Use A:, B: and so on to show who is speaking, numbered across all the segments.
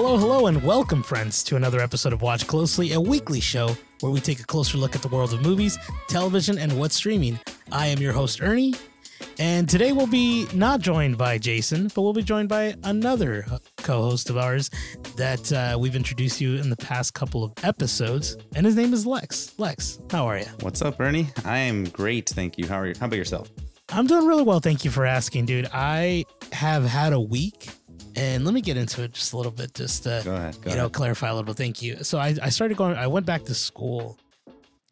A: Hello, hello, and welcome, friends, to another episode of Watch Closely, a weekly show where we take a closer look at the world of movies, television, and what's streaming. I am your host, Ernie, and today we'll be not joined by Jason, but we'll be joined by another co host of ours that uh, we've introduced you in the past couple of episodes, and his name is Lex. Lex, how are you?
B: What's up, Ernie? I am great, thank you. How are you? How about yourself?
A: I'm doing really well. Thank you for asking, dude. I have had a week, and let me get into it just a little bit, just to
B: Go ahead. Go
A: you know
B: ahead.
A: clarify a little bit. Thank you. So I, I started going. I went back to school,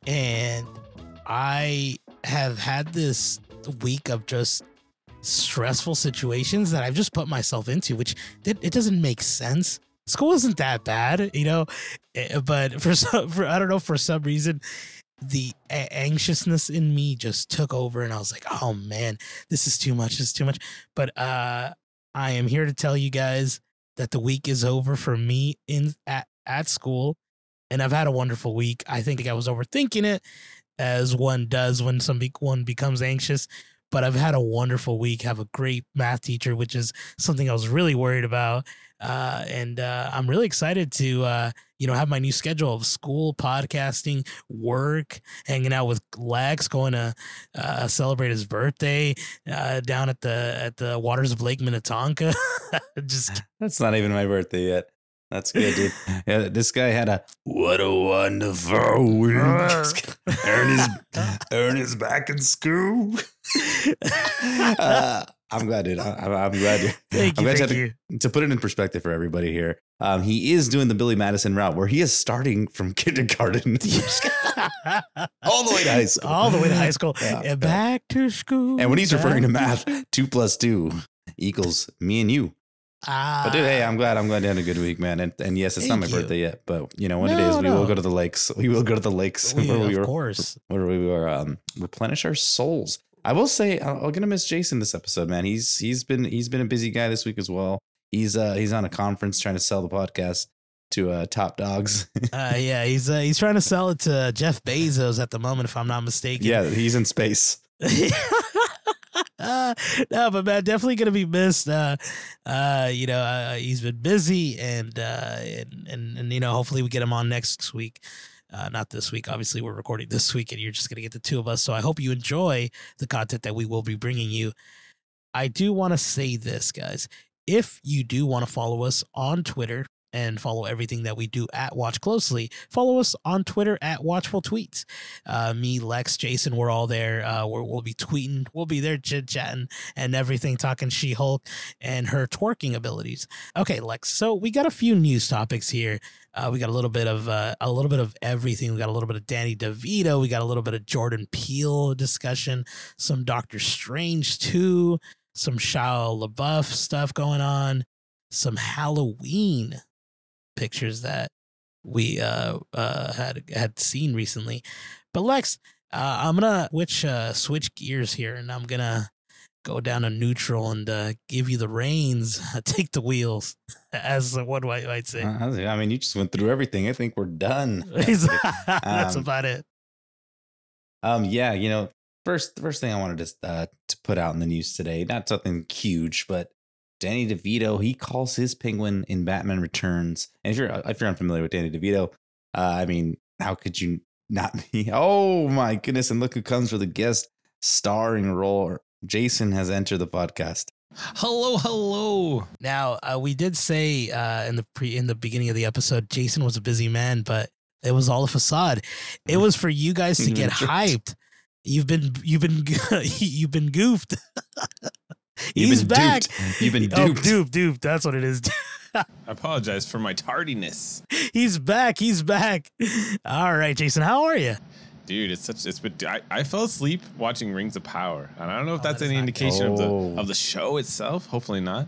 A: and I have had this week of just stressful situations that I've just put myself into, which it, it doesn't make sense. School isn't that bad, you know, eh, but for some, for I don't know, for some reason, the a- anxiousness in me just took over, and I was like, oh man, this is too much. This is too much. But uh, I am here to tell you guys that the week is over for me in at at school, and I've had a wonderful week. I think I was overthinking it, as one does when some one becomes anxious. But I've had a wonderful week. Have a great math teacher, which is something I was really worried about, uh, and uh, I'm really excited to uh, you know have my new schedule of school, podcasting, work, hanging out with Lex, going to uh, celebrate his birthday uh, down at the at the waters of Lake Minnetonka. Just
B: That's not even my birthday yet. That's good, dude. Yeah, this guy had a what a wonderful week. Ernie's Ernie's back in school. uh, I'm glad, dude. I, I'm- I'm glad. You,
A: thank
B: I'm
A: you,
B: glad
A: thank
B: you to put it in perspective for everybody here. Um, he is doing the Billy Madison route where he is starting from kindergarten all the way to high school.
A: All the way to high school.
B: Yeah.
A: And back to school.
B: And when he's referring to math, two plus two equals me and you.
A: Ah,
B: But dude, hey, I'm glad. I'm glad you had a good week, man. And, and yes, it's not my
A: you.
B: birthday yet, but you know when it
A: No,
B: is, we
A: no.
B: will go to the lakes. We will go to the lakes
A: we,
B: where we
A: of
B: were,
A: course.
B: where we were um, replenish our souls. I will say, I'm gonna miss Jason this episode, man. He's he's been he's been a busy guy this week as well. He's uh he's on a conference trying to sell the podcast to uh top dogs.
A: Uh, yeah, he's uh, he's trying to sell it to Jeff Bezos at the moment, if I'm not mistaken.
B: yeah, he's in space.
A: uh, no, but man, definitely gonna be missed. Uh, uh, you know, uh, he's been busy, and uh, and and and you know, hopefully we get him on next week. Uh, not this week. Obviously, we're recording this week, and you're just gonna get the two of us. So I hope you enjoy the content that we will be bringing you. I do want to say this, guys. If you do want to follow us on Twitter and follow everything that we do at Watch Closely, follow us on Twitter at Watchful Tweets. Uh, me, Lex, Jason, we're all there. Uh, we're, we'll be tweeting, we'll be there chit chatting and everything, talking She Hulk and her twerking abilities. Okay, Lex. So we got a few news topics here. Uh, we got a little bit of uh, a little bit of everything. We got a little bit of Danny DeVito. We got a little bit of Jordan Peele discussion. Some Doctor Strange too. Some Shia LaBeouf stuff going on. Some Halloween pictures that we uh, uh, had had seen recently. But Lex, uh, I'm gonna switch uh, switch gears here, and I'm gonna go down to neutral and uh, give you the reins, take the wheels, as what do I might say.
B: Uh, I mean, you just went through everything. I think we're done.
A: That's
B: Um,
A: about it.
B: Um, yeah, you know, first first thing I wanted to uh, to put out in the news today, not something huge, but Danny DeVito he calls his penguin in Batman Returns. And if you're if you're unfamiliar with Danny DeVito, uh, I mean, how could you not be? Oh my goodness! And look who comes for the guest starring role. Jason has entered the podcast.
C: Hello, hello.
A: Now uh, we did say uh, in the pre in the beginning of the episode, Jason was a busy man, but it was all a facade. It was for you guys to get hyped. You've been you've been you've been goofed.
B: You've
A: He's
B: been
A: back.
B: duped. You've been duped.
A: Oh,
B: duped.
A: duped, duped. That's what it is.
C: I apologize for my tardiness.
A: He's back. He's back. All right, Jason, how are you?
C: Dude, it's such it's been I, I fell asleep watching Rings of Power. And I don't know if
A: Oh,
C: that's
A: that's
C: any
A: not
C: indication of the of the show itself. Hopefully not.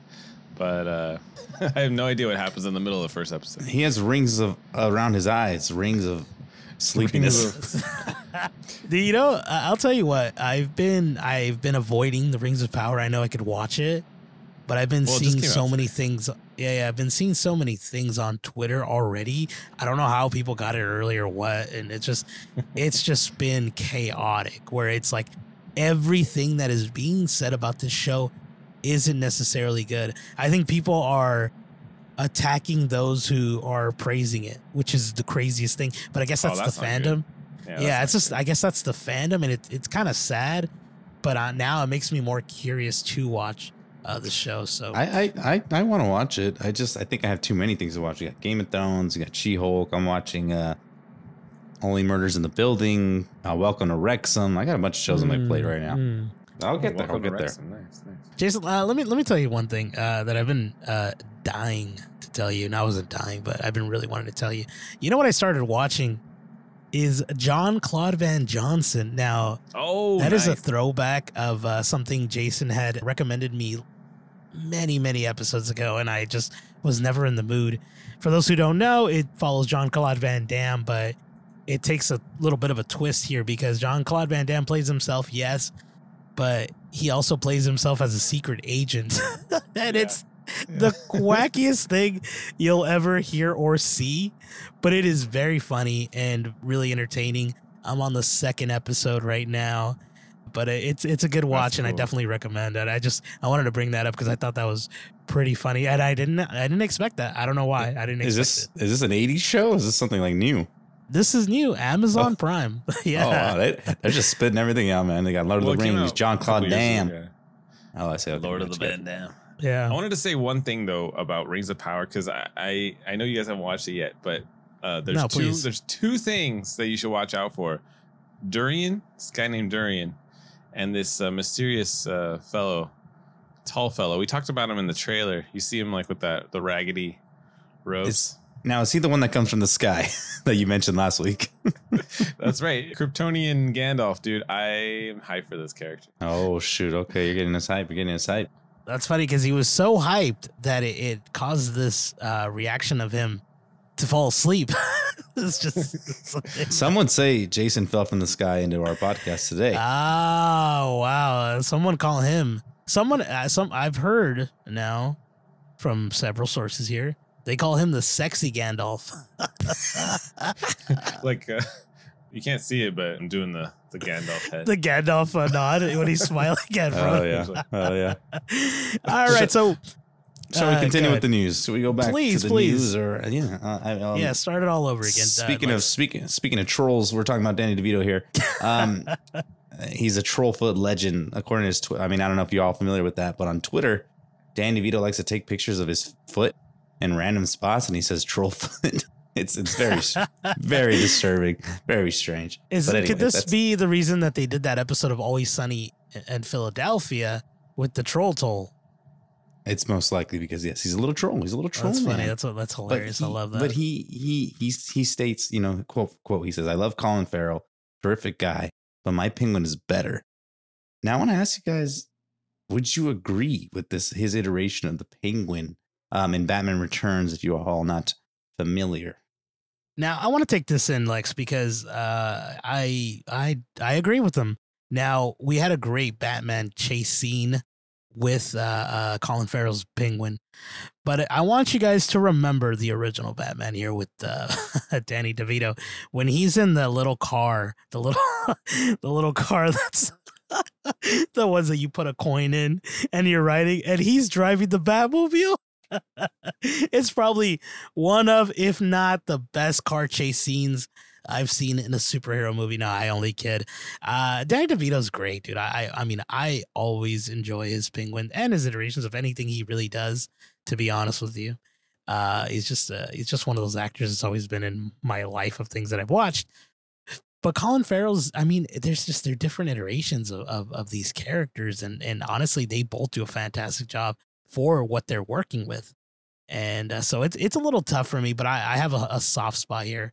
C: But uh I have no idea what happens in the middle of the first episode.
B: He has rings of around his eyes, rings of sleepiness.
A: Do you know? I- I'll tell you what. I've been I've been avoiding the Rings of Power. I know I could watch it, but I've been
C: Well,
A: seeing so
C: out
A: many things. Yeah, yeah. I've been seeing so many things on Twitter already. I don't know how people got it early or what, and it's just it's just been chaotic. Where it's like everything that is being said about this show isn't necessarily good. I think people are attacking those who are praising it, which is the craziest thing. But I guess
C: Oh,
A: that's,
C: that's
A: the fandom.
C: good.
A: Yeah,
C: that's
A: it's
C: not
A: just I guess that's the fandom, and it, it's kind of sad. But uh, now it makes me more curious to watch uh, the show. So
B: I I I, I want to watch it. I just I think I have too many things to watch. You got Game of Thrones. You got She Hulk. I'm watching uh, Only Murders in the Building. Uh, Welcome to Wrexham. I got a bunch of shows on my plate right now.
A: Mm.
B: I'll
C: good.
B: get there. I'll get there.
C: Nice, nice.
A: Jason, uh, let me let me tell you one thing uh, that I've been uh, dying to tell you. And I wasn't dying, but I've been really wanting to tell you. You know what I started watching is Jean-Claude Van Johnson. Now
C: Oh,
A: that is a throwback of uh, something Jason had recommended me many many episodes ago, and I just was never in the mood. For those who don't know, it follows Jean-Claude Van Damme, but it takes a little bit of a twist here because Jean-Claude Van Damme plays himself, yes, but he also plays himself as a secret agent, and
C: Yeah.
A: it's the quackiest thing you'll ever hear or see, but it is very funny and really entertaining. I'm on the second episode right now, but it's it's a good watch, and I definitely recommend it. I just I wanted to bring that up because I thought that was pretty funny, and I didn't I didn't expect that. I don't know why I didn't.
B: Is this is this an '80s show? Is this something like new?
A: It. This is new Amazon Prime. yeah.
B: Oh wow, they, they're just spitting everything out, man. They got Lord
C: Well,
B: of the Rings, John Claude
C: years
B: Dam.
C: ago, yeah.
B: Oh, I say okay,
C: Lord of the
B: good.
C: Van Damme.
A: yeah.
C: I wanted to say one thing though about Rings of Power because I, I I know you guys haven't watched it yet, but uh, there's
A: No,
C: two
A: please.
C: there's two things that you should watch out for. Durin, this guy named Durin, and this uh, mysterious uh, fellow, tall fellow. We talked about him in the trailer. You see him like with that the raggedy robes.
B: It's- Now is he the one that comes from the sky that you mentioned last week?
C: That's right, Kryptonian Gandalf, dude. I am hyped for this character.
B: Oh shoot! Okay, you're getting us hype. You're getting us hype.
A: That's funny because he was so hyped that it, it caused this uh, reaction of him to fall asleep. it's just
B: Some would say Jason fell from the sky into our podcast today.
A: Oh wow! Someone call him. Someone. Uh, some I've heard now from several sources here. They call him the sexy Gandalf.
C: Like uh, you can't see it, but I'm doing the the Gandalf head.
A: the Gandalf uh, nod when he's smiling at
B: oh yeah, oh yeah.
A: All right, so
B: Shall we
A: Uh,
B: continue
A: go
B: with the news? Should we go back
A: Please,
B: to the
A: please.
B: news, or yeah? Uh, I, um,
A: yeah, start it all over again. Uh,
B: Speaking of speaking speaking of trolls, we're talking about Danny DeVito here. Um, he's a trollfoot legend, according to his. Twi- I mean, I don't know if you're all familiar with that, but on Twitter, Danny DeVito likes to take pictures of his foot in random spots, and he says trollfoot. it's it's very very disturbing, very strange.
A: is
B: anyway,
A: could this
B: that's-
A: be the reason that they did that episode of Always Sunny in Philadelphia with the troll toll?
B: It's most likely because yes, he's a little troll. He's a little troll.
A: That's funny. That's what that's hilarious. I love that.
B: But he he he he states, you know, quote quote. He says, "I love Colin Farrell, terrific guy, but my penguin is better." Now, I want to ask you guys: Would you agree with this his iteration of the penguin um, in Batman Returns? If you are all not familiar,
A: Now I want to take this in, Lex, because uh, I I I agree with them. Now we had a great Batman chase scene with uh, uh, Colin Farrell's Penguin, but I want you guys to remember the original Batman here with uh, Danny DeVito when he's in the little car, the little the little car that's. the ones that you put a coin in and you're riding and he's driving the Batmobile. it's probably one of, if not the best car chase scenes I've seen in a superhero movie. No, I only kid. Uh, Danny DeVito's great, dude. I, I, mean, I always enjoy his Penguin and his iterations of anything he really does. To be honest with you, uh, he's just, uh, he's just one of those actors that's always been in my life of things that I've watched. But Colin Farrell's, I mean, there's just they're different iterations of, of, of these characters, and and honestly, they both do a fantastic job for what they're working with and uh, so it's it's a little tough for me, but I, I have a, a soft spot here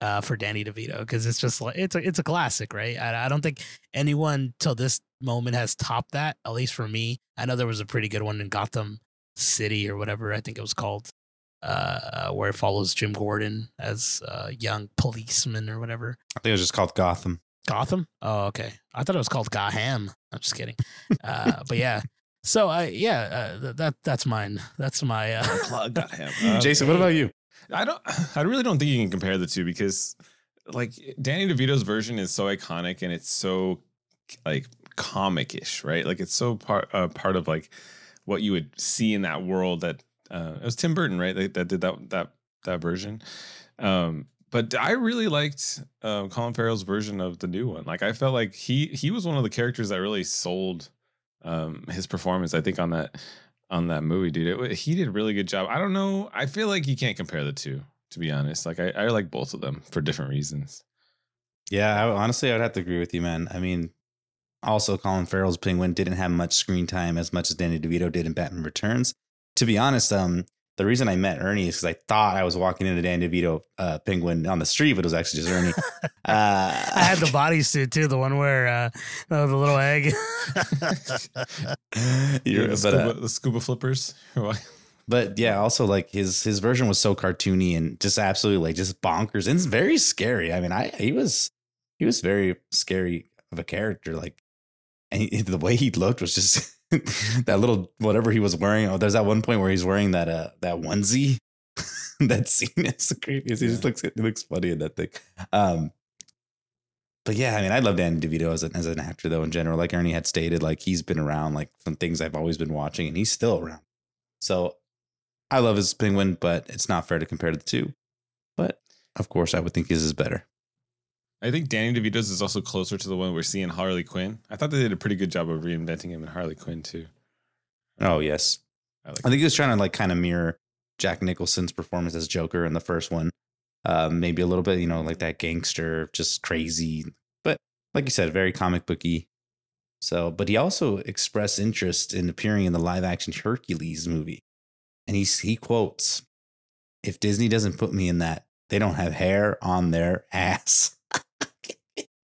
A: uh, for Danny DeVito because it's just like it's a it's a classic, right? I, I don't think anyone till this moment has topped that. At least for me, I know there was a pretty good one in Gotham City or whatever I think it was called, uh, where it follows Jim Gordon as a young policeman or whatever.
B: I think it was just called Gotham.
A: Gotham? Oh, okay. I thought it was called Gotham. I'm just kidding. Uh, but yeah. So I yeah, uh, that that's mine. That's my uh,
C: Plug got him.
B: Jason, what about you?
C: I don't. I really don't think you can compare the two because, like, Danny DeVito's version is so iconic and it's so like comic-ish, right? Like, it's so part uh, part of like what you would see in that world that Uh, it was Tim Burton, right? That, that did that that that version. Um, but I really liked uh, Colin Farrell's version of the new one. Like I felt like he he was one of the characters that really sold um, his performance. I think on that on that movie, dude. It, he did a really good job. I don't know. I feel like you can't compare the two, to be honest. Like I, I like both of them for different reasons.
B: Yeah, I, honestly, I would have to agree with you, man. I mean, also Colin Farrell's Penguin didn't have much screen time as much as Danny DeVito did in Batman Returns. To be honest, um, the reason I met Ernie is because I thought I was walking into Dan DeVito uh, Penguin on the street, but it was actually just Ernie. uh,
A: I had the bodysuit too, the one where uh, the little egg.
B: You're-
C: the,
B: but,
C: scuba,
B: uh,
C: the scuba flippers.
B: but yeah, also like his his version was so cartoony and just absolutely like just bonkers and it's very scary. I mean, I he was he was very scary of a character. Like, and he, the way he looked was just that little whatever he was wearing. Oh, there's that one point where he's wearing that uh that onesie. that scene is the creepiest. He just looks he looks funny in that thing. Um, but yeah, I mean, I love Danny DeVito as an as an actor though in general. Like Ernie had stated, like he's been around like from things I've always been watching, and he's still around. So I love his penguin, but it's not fair to compare the two. But of course, I would think his is better.
C: I think Danny DeVito's is also closer to the one we're seeing Harley Quinn. I thought they did a pretty good job of reinventing him in Harley Quinn too.
B: Oh yes,
C: I like
B: I think he was trying to like kind of mirror Jack Nicholson's performance as Joker in the first one. Um, maybe a little bit, you know, like that gangster, just crazy. But like you said, very comic booky. So, but he also expressed interest in appearing in the live action Hercules movie. And he, he quotes, if Disney doesn't put me in that, they don't have hair on their ass.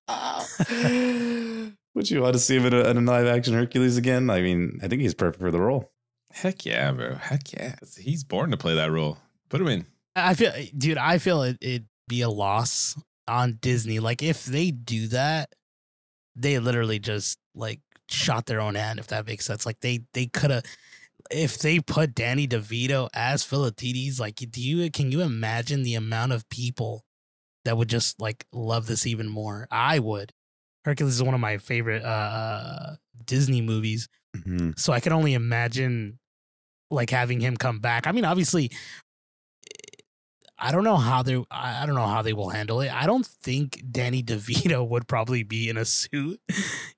B: Would you want to see him in a, in a live action Hercules again? I mean, I think he's perfect for the role.
C: Heck yeah, bro. Heck yeah. He's born to play that role. Put him in.
A: I feel, dude, I feel it, it'd be a loss on Disney. Like if they do that, they literally just like shot their own hand. If that makes sense, like they they could have. If they put Danny DeVito as Philoctetes, like, do you can you imagine the amount of people that would just like love this even more? I would. Hercules is one of my favorite uh Disney movies,
B: Mhm.
A: so I can only imagine like having him come back. I mean, obviously, I don't know how they. I I don't know how they will handle it. I don't think Danny DeVito would probably be in a suit.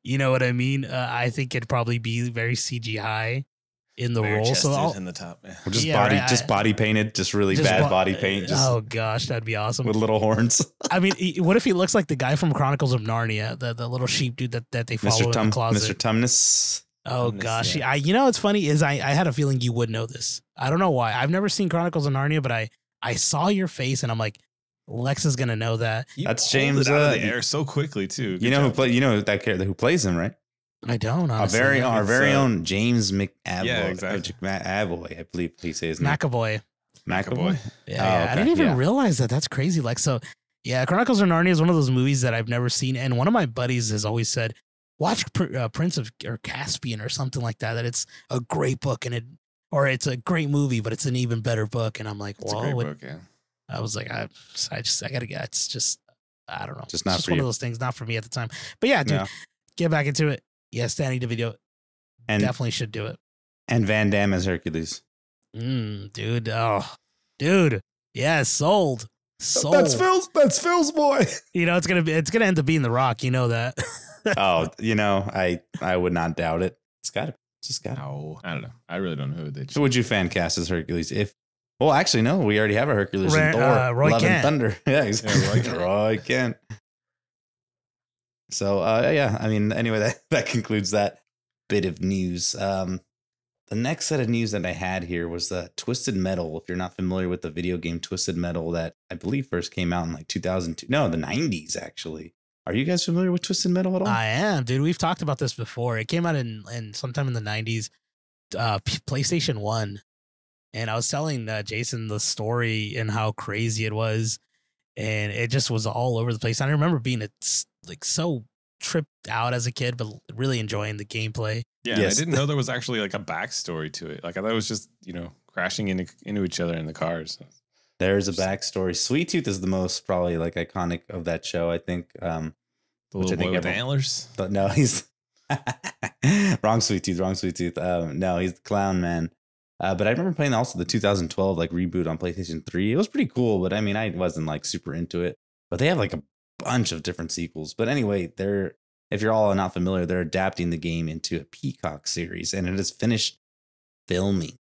A: You know what I mean? Uh, I think it'd probably be very CGI in the role. So I'll,
C: in the top. Yeah.
B: Or just
A: Yeah,
B: body,
A: right,
B: just
A: I-
B: body painted, just really
A: just
B: bad
A: bo-
B: body paint, just
A: oh gosh, that'd be awesome.
B: with little horns.
A: I mean, he- what if he looks like the guy from Chronicles of Narnia, the the little sheep dude that, that they follow
B: Mr.
A: in
B: Tum,
A: the closet?
B: Mr. Tumnus.
A: Oh
C: Tumnus,
A: gosh,
C: yeah.
A: I you know what's funny is I I had a feeling you would know this. I don't know why. I've never seen Chronicles of Narnia, but I I saw your face and I'm like, Lex is gonna know that.
C: You
B: That's
C: pulled
B: James,
C: it out of
B: uh,
C: the air so quickly too.
B: You
C: Good
B: know who
C: job.
B: play? You know that character who plays him, right?
A: I don't.
B: Our very, our
C: it's,
B: very
C: uh,
B: own James McAvoy.
C: Yeah, exactly.
B: McAvoy, I believe he says.
A: McAvoy.
B: McAvoy.
C: McAvoy.
A: Yeah,
B: Oh,
A: yeah. I didn't even
B: yeah.
A: realize that. That's crazy. Like so, yeah. Chronicles of Narnia is one of those movies that I've never seen, and one of my buddies has always said, "Watch Pr- uh, Prince of or Caspian or something like that. That it's a great book and it." Or it's a great movie, but it's an even better book. And I'm like,
C: It's a
A: well,
C: great book, yeah.
A: I was like, I, I just, I gotta get. It's just, I don't know.
B: Just
A: It's
B: not
A: just
B: for
A: one
B: you.
A: of those things, not for me at the time. But yeah, dude,
B: No.
A: get back into it. Yes, Danny DeVito
B: And
A: definitely should do it.
B: and Van Damme as Hercules.
A: Mm, dude, oh, dude, yeah, sold, sold.
B: That's Phil's. That's Phil's boy.
A: You know, it's gonna be, it's gonna end up being The Rock. You know that.
B: oh, you know, I I would not doubt it. It's got to. Be just got. to.
C: No, I don't know. I really don't know who they.
B: Who would you fan cast as Hercules? If well, actually, no, we already have a Hercules
A: Ra-
B: in Thor,
A: uh, Roy
B: Love
A: Kent.
B: and Thunder. Yeah, exactly.
C: Yeah, Roy Kent.
B: Roy Kent. So, uh, yeah, I mean, anyway, that that concludes that bit of news. Um, the next set of news that I had here was the Twisted Metal. If you're not familiar with the video game Twisted Metal, that I believe first came out in like 2002, no, the 90s actually. Are you guys familiar with Twisted Metal at all?
A: I am, dude. We've talked about this before. It came out in, in sometime in the '90s, uh, PlayStation One, and I was telling uh, Jason the story and how crazy it was, and it just was all over the place. I remember being it's like so tripped out as a kid, but really enjoying the gameplay.
C: Yeah,
B: Yes.
C: I didn't know there was actually like a backstory to it. Like I thought it was just you know crashing into into each other in the cars.
B: There's a backstory. Sweet Tooth is the most probably like iconic of that show, I think. Um,
C: The
B: Which I
C: little
B: think
C: boy with
B: everyone-
C: antlers.
B: But no, he's wrong. Sweet Tooth, wrong Sweet Tooth. Um, no, he's the clown man. Uh, but I remember playing also the 2012 like reboot on PlayStation 3. It was pretty cool, but I mean, I wasn't like super into it. But they have like a bunch of different sequels. But anyway, they're if you're all not familiar, they're adapting the game into a Peacock series, and it is finished filming.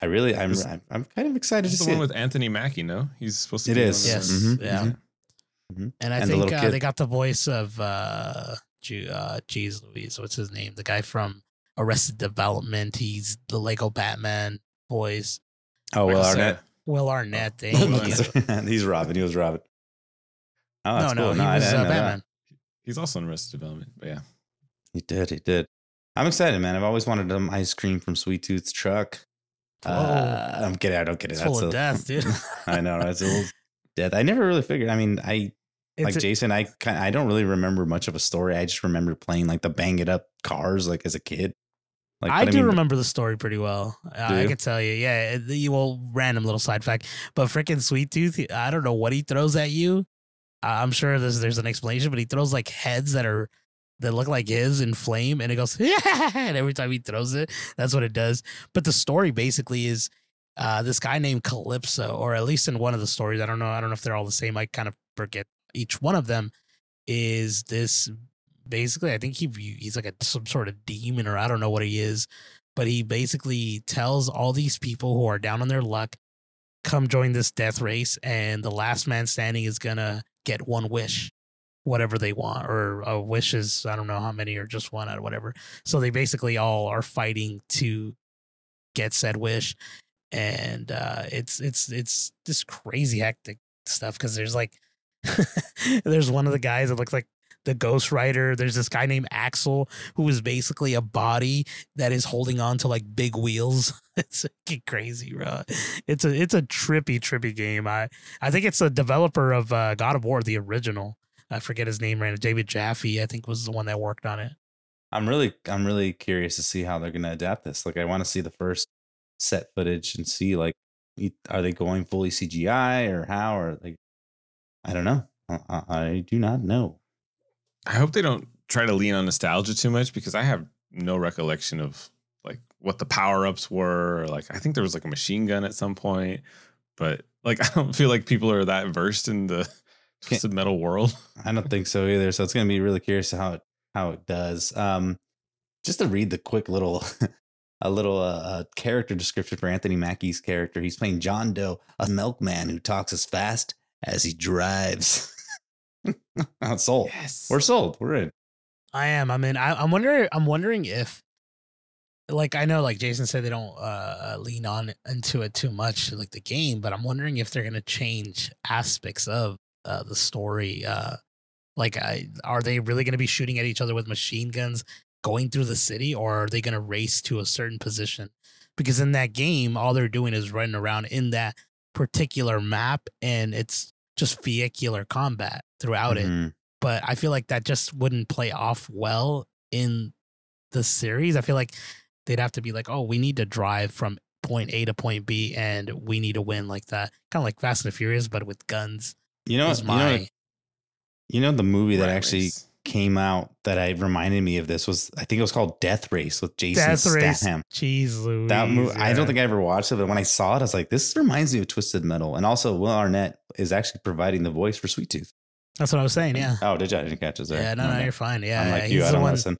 B: I really, I'm,
C: Is-
B: I'm, I'm kind of excited
C: This
B: to
C: is
B: see
C: the one
B: it.
C: with Anthony Mackie, no? He's supposed to
B: It
C: be one
B: is.
C: of
A: Yes.
C: the-
B: Mhm,
A: Yeah.
B: mhm. Mhm.
A: And I
B: And
A: think
B: little
A: uh, they got the voice of uh, Ju- uh, geez, Louise, what's his name? The guy from Arrested Development. He's the Lego Batman voice.
B: Oh well,
C: Like I
B: Arnett.
C: said,
A: Will Arnett. Thank
B: he's Robin. He was Robin. Oh,
A: no,
B: that's
A: no,
B: cool.
A: he
B: I
A: was uh,
B: know that.
A: Batman.
C: He's also in Arrested Development, but yeah.
B: He did. He did. I'm excited, man. I've always wanted some ice cream from Sweet Tooth's truck. Uh, I'm kidding. I don't get it.
A: It's full of
B: a-
A: death, dude.
B: I know. That's a little death. I never really figured. I mean, I like
A: a-
B: Jason. I kind. I don't really remember much of a story. I just remember playing like the bang it up cars like as a kid. Like,
A: I
B: but
A: do
B: mean,
A: remember the story pretty well. Uh, I
B: you?
A: can tell you, yeah. You will random little side fact, but freaking Sweet Tooth, I don't know what he throws at you. I'm sure there's there's an explanation, but he throws like heads that are that look like his in flame, and it goes yeah. And every time he throws it, that's what it does. But the story basically is uh, this guy named Calypso, or at least in one of the stories, I don't know. I don't know if they're all the same. I kind of forget each one of them. Is this basically? I think he he's like a some sort of demon, or I don't know what he is, but he basically tells all these people who are down on their luck, come join this death race, and the last man standing is gonna get one wish, whatever they want, or a wish is I don't know how many, or just one or whatever. So they basically all are fighting to get said wish, and uh, it's it's it's this crazy hectic stuff because there's like there's one of the guys that looks like the Ghost Rider. There's this guy named Axel who is basically a body that is holding on to like big wheels. It's crazy, bro. It's a it's a trippy trippy game. I I think it's a developer of uh, God of War, the original. I forget his name right. now. David Jaffe, I think, was the one that worked on it.
B: I'm really, I'm really curious to see how they're to adapt this. Like, I want to see the first set footage and see like, are they going fully CGI or how or like, I don't know. I, I do not know.
C: I hope they don't try to lean on nostalgia too much because I have no recollection of like what the power ups were. Or, like I think there was like a machine gun at some point, but like I don't feel like people are that versed in the twisted metal world.
B: I don't think so either. So it's going to be really curious how it how it does. Um, just to read the quick little a little uh, uh, character description for Anthony Mackie's character. He's playing John Doe, a milkman who talks as fast as he drives. sold.
C: Yes.
B: We're sold. We're in.
A: I am. I mean, I, I'm wondering. I'm wondering if, like, I know, like Jason said, they don't uh, lean on into it too much, like the game. But I'm wondering if they're gonna change aspects of uh, the story. Uh, like, I, are they really gonna be shooting at each other with machine guns, going through the city, or are they gonna race to a certain position? Because in that game, all they're doing is running around in that particular map, and it's just vehicular combat throughout it
B: Mhm.
A: but I feel like that just wouldn't play off well in the series. I feel like they'd have to be like, oh, we need to drive from point A to point B and we need to win like that. Kind of like Fast and Furious, but with guns.
B: You know,
A: is
B: you
A: my
B: know, you know the movie that actually
C: race.
B: came out that I reminded me of this was I think it was called Death Race with Jason
A: Death Race.
B: Statham.
A: Jeez Louise.
B: That movie, I don't think I ever watched it, but when I saw it, I was like, "This reminds me of Twisted Metal." And also, Will Arnett is actually providing the voice for Sweet Tooth.
A: That's what I was saying. Yeah.
B: Oh, did you? I didn't catch it. Sorry.
A: Yeah, no, no, you're fine. Yeah,
B: I'm
A: yeah,
B: like you. I don't
A: one-
B: listen.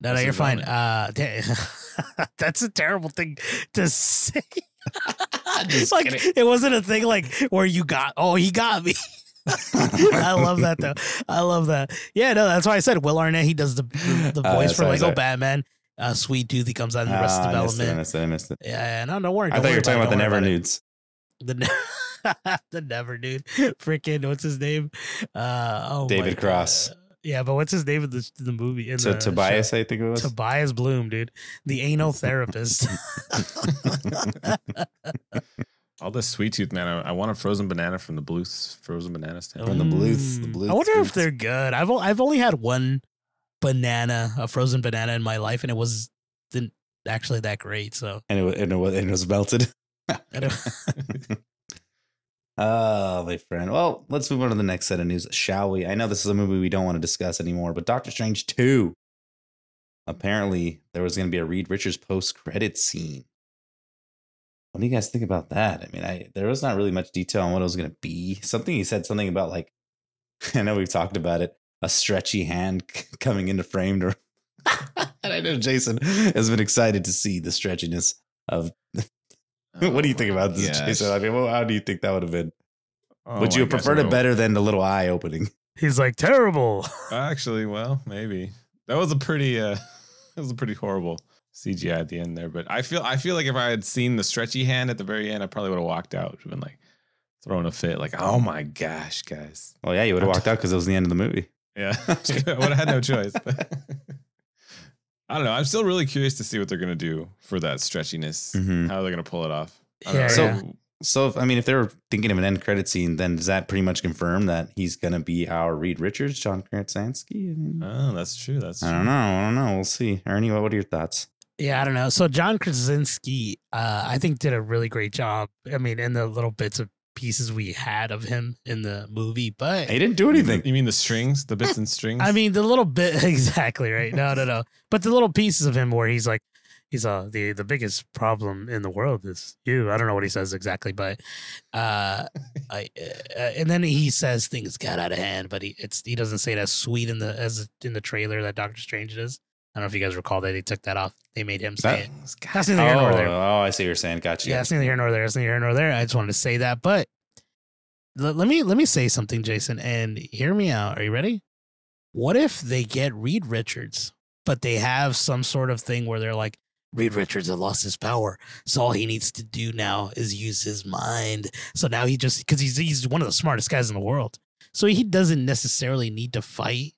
A: No, no, you're fine. Uh, that's a terrible thing to say.
B: Just
A: like
B: kidding.
A: it wasn't a thing like where you got. Oh, he got me. I love that though. I love that. Yeah, no, that's why I said Will Arnett. He does the the, the
B: Uh,
A: voice for
B: sorry,
A: Lego
B: sorry.
A: Batman. Uh, Sweet Tooth. He comes out in the rest
B: Ah,
A: of
B: I missed it. I
A: development.
B: missed it. I missed it.
A: Yeah, no, don't worry.
B: I
A: don't
B: thought you were talking about the
A: it,
B: Never Nudes.
A: The the Never Dude. Freaking what's his name? Uh, oh, my
B: David
A: God.
B: Cross.
A: Yeah, but what's his name in the the movie? In
B: So
A: the
B: Tobias,
A: show?
B: I think it was.
A: Tobias Bloom, dude, the anal therapist.
C: All this sweet tooth, man. I, I want a frozen banana from the Bluth frozen banana stand.
B: From the Bluth, the
A: Mm,
B: Bluth
A: I wonder if they're good. I've o- I've only had one banana, a frozen banana in my life, and it was didn't actually that great. So
B: and it and it was, and it was melted. Oh, my friend. Well, let's move on to the next set of news, shall we? I know this is a movie we don't want to discuss anymore, but Doctor Strange 2. Apparently, there was going to be a Reed Richards post credit scene. what do you guys think about that? I mean, I there was not really much detail on what it was going to be. Something he said something about like I know we've talked about it, a stretchy hand coming into frame. To, and I know Jason has been excited to see the stretchiness of. what do you think about this,
C: Gosh.
B: Jason? I mean, well, how do you think that would have been?
C: Oh
B: would you have preferred it better than the little eye opening?
A: He's like terrible.
C: Actually, well, maybe that was a pretty uh that was a pretty horrible CGI at the end there. But I feel I feel like if I had seen the stretchy hand at the very end, I probably would have walked out. Would have been like throwing a fit, like, oh my gosh, guys.
B: Well, yeah, you would have walked out because it was the end of the movie.
C: Yeah. I would have had no choice. But I don't know. I'm still really curious to see what they're gonna do for that stretchiness.
B: Mhm.
C: How they're gonna pull it off.
A: Yeah.
B: So-
A: yeah.
B: So, if, I mean, if they're thinking of an end credit scene, then does that pretty much confirm that he's going to be our Reed Richards, John Krasinski? I, mean,
C: Oh, that's true. That's
B: I
C: true.
B: don't know. I don't know. We'll see. Ernie, what, what are your thoughts?
A: Yeah, I don't know. So John Krasinski, uh, I think did a really great job. I mean, in the little bits of pieces we had of him in the movie, but
B: He didn't do anything.
C: You mean the strings, the bits and strings?
A: I mean, the little bit exactly right. No, no, no. But the little pieces of him where he's like, he's uh the the biggest problem in the world is you. I don't know what he says exactly, but uh, I uh, and then he says things got out of hand, but he it's he doesn't say it as sweet in the as in the trailer that Doctor Strange does. I don't know if you guys recall that they took that off. They made him say
B: That-
A: it. That's neither here
B: Oh,
A: nor there.
B: oh, I see what you're saying. Gotcha.
A: Yeah, it's neither here nor there. It's neither here nor there. I just wanted to say that, but let, let me let me say something, Jason, and hear me out. Are you ready? What if they get Reed Richards, but they have some sort of thing where they're like, Reed Richards had lost his power, so all he needs to do now is use his mind. So now he just because he's he's one of the smartest guys in the world, so he doesn't necessarily need to fight.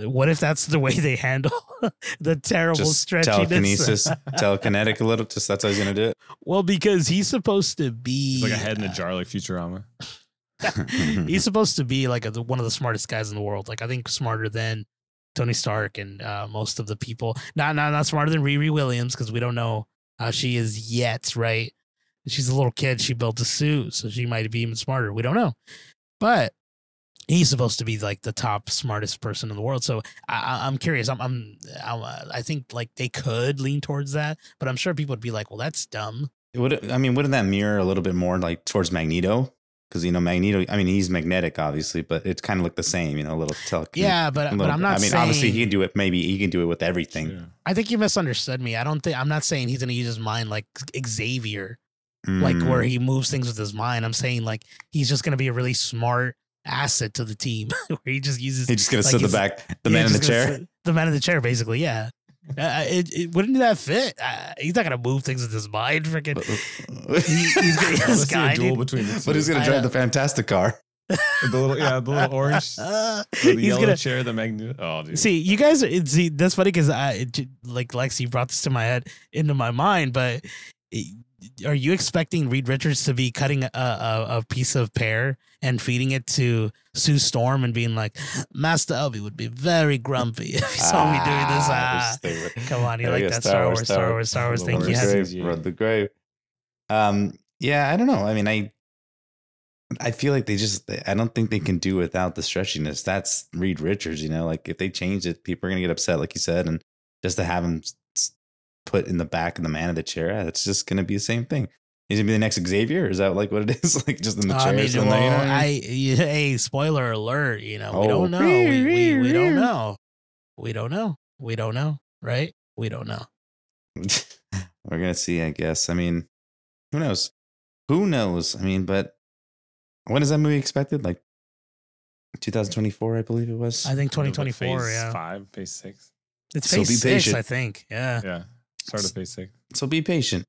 A: What if that's the way they handle the terrible
B: Just
A: stretchiness?
B: telekinesis, telekinetic a little. Just that's how he's gonna do it.
A: Well, because he's supposed to be
C: It's like a head in a jar, like Futurama.
A: he's supposed to be like a, the- one of the smartest guys in the world. Like I think smarter than Tony Stark and uh, most of the people. Not not not smarter than Riri Williams because we don't know how she is yet. Right? She's a little kid. She built a suit, so she might be even smarter. We don't know, but he's supposed to be like the top smartest person in the world. So I, I- I'm curious. I'm, I'm, I'm uh, I think like they could lean towards that, but I'm sure people would be like, well, that's dumb.
B: Would I mean, wouldn't that mirror a little bit more like towards Magneto? Because you know, Magneto. I mean, he's magnetic, obviously, but it's kind of look the same. You know, a little tele.
A: Yeah, but
B: a
A: but I'm not.
B: I mean,
A: saying,
B: obviously, he can do it. Maybe he can do it with everything.
C: Sure.
A: I think you misunderstood me. I don't think I'm not saying he's gonna use his mind like Xavier, like
B: Mm.
A: where he moves things with his mind. I'm saying like he's just gonna be a really smart asset to the team, where he just uses
B: He's just gonna
A: like
B: sit in the back, the
A: yeah,
B: man in the chair.
A: sit- the man in the chair, basically. Yeah, uh, it, it wouldn't that fit? Uh, he's not gonna move things with his mind. Freaking, he, he's gonna
C: Let's
A: this
C: see
A: guy.
C: a duel between the two.
B: but who's gonna
A: I
B: drive the Fantastic car?
C: the little, yeah, the little orange,
A: Uh,
C: the
A: he's
C: yellow
A: gonna
C: chair, the magnet. Oh, dude.
A: See, you guys, it- see, that's funny because I, like, Lexi brought this to my head, into my mind. But it- are you expecting Reed Richards to be cutting a, a, a piece of pear and feeding it to Sue Storm and being like, Master Obi would be very grumpy if he saw me doing this? Ah,
B: with-
A: come on, you like that Star Wars, Star Wars, Star Wars
C: Star
A: thing?
C: Wars.
A: You
B: Run
A: had
B: the
C: Yes.
B: run the grave. Um, yeah, I don't know. I mean, I, I feel like they just. I don't think they can do without the stretchiness. That's Reed Richards. You know, like if they change it, people are gonna get upset, like you said, and just to have him put in the back of the man of the chair, yeah, it's just gonna be the same thing. He's gonna be the next Xavier. Is that like what it is? like just in the
A: I
B: chair. or
A: mean,
B: something,
A: well,
B: you know I
A: I,
B: mean?
A: you- hey, spoiler alert, you know, we
B: Oh.
A: don't know. We, we, we don't know. We don't know. We don't know, right? We don't know.
B: We're gonna see, I guess. I mean, who knows? Who knows? I mean, but when is that movie expected? Like 2024, I believe it was.
A: I think
C: Was it
A: 2024,
C: phase
A: yeah.
C: Five, phase six.
A: It's phase
B: be
A: six,
B: patient.
A: I think. Yeah.
C: Yeah, start of phase six.
B: so be patient,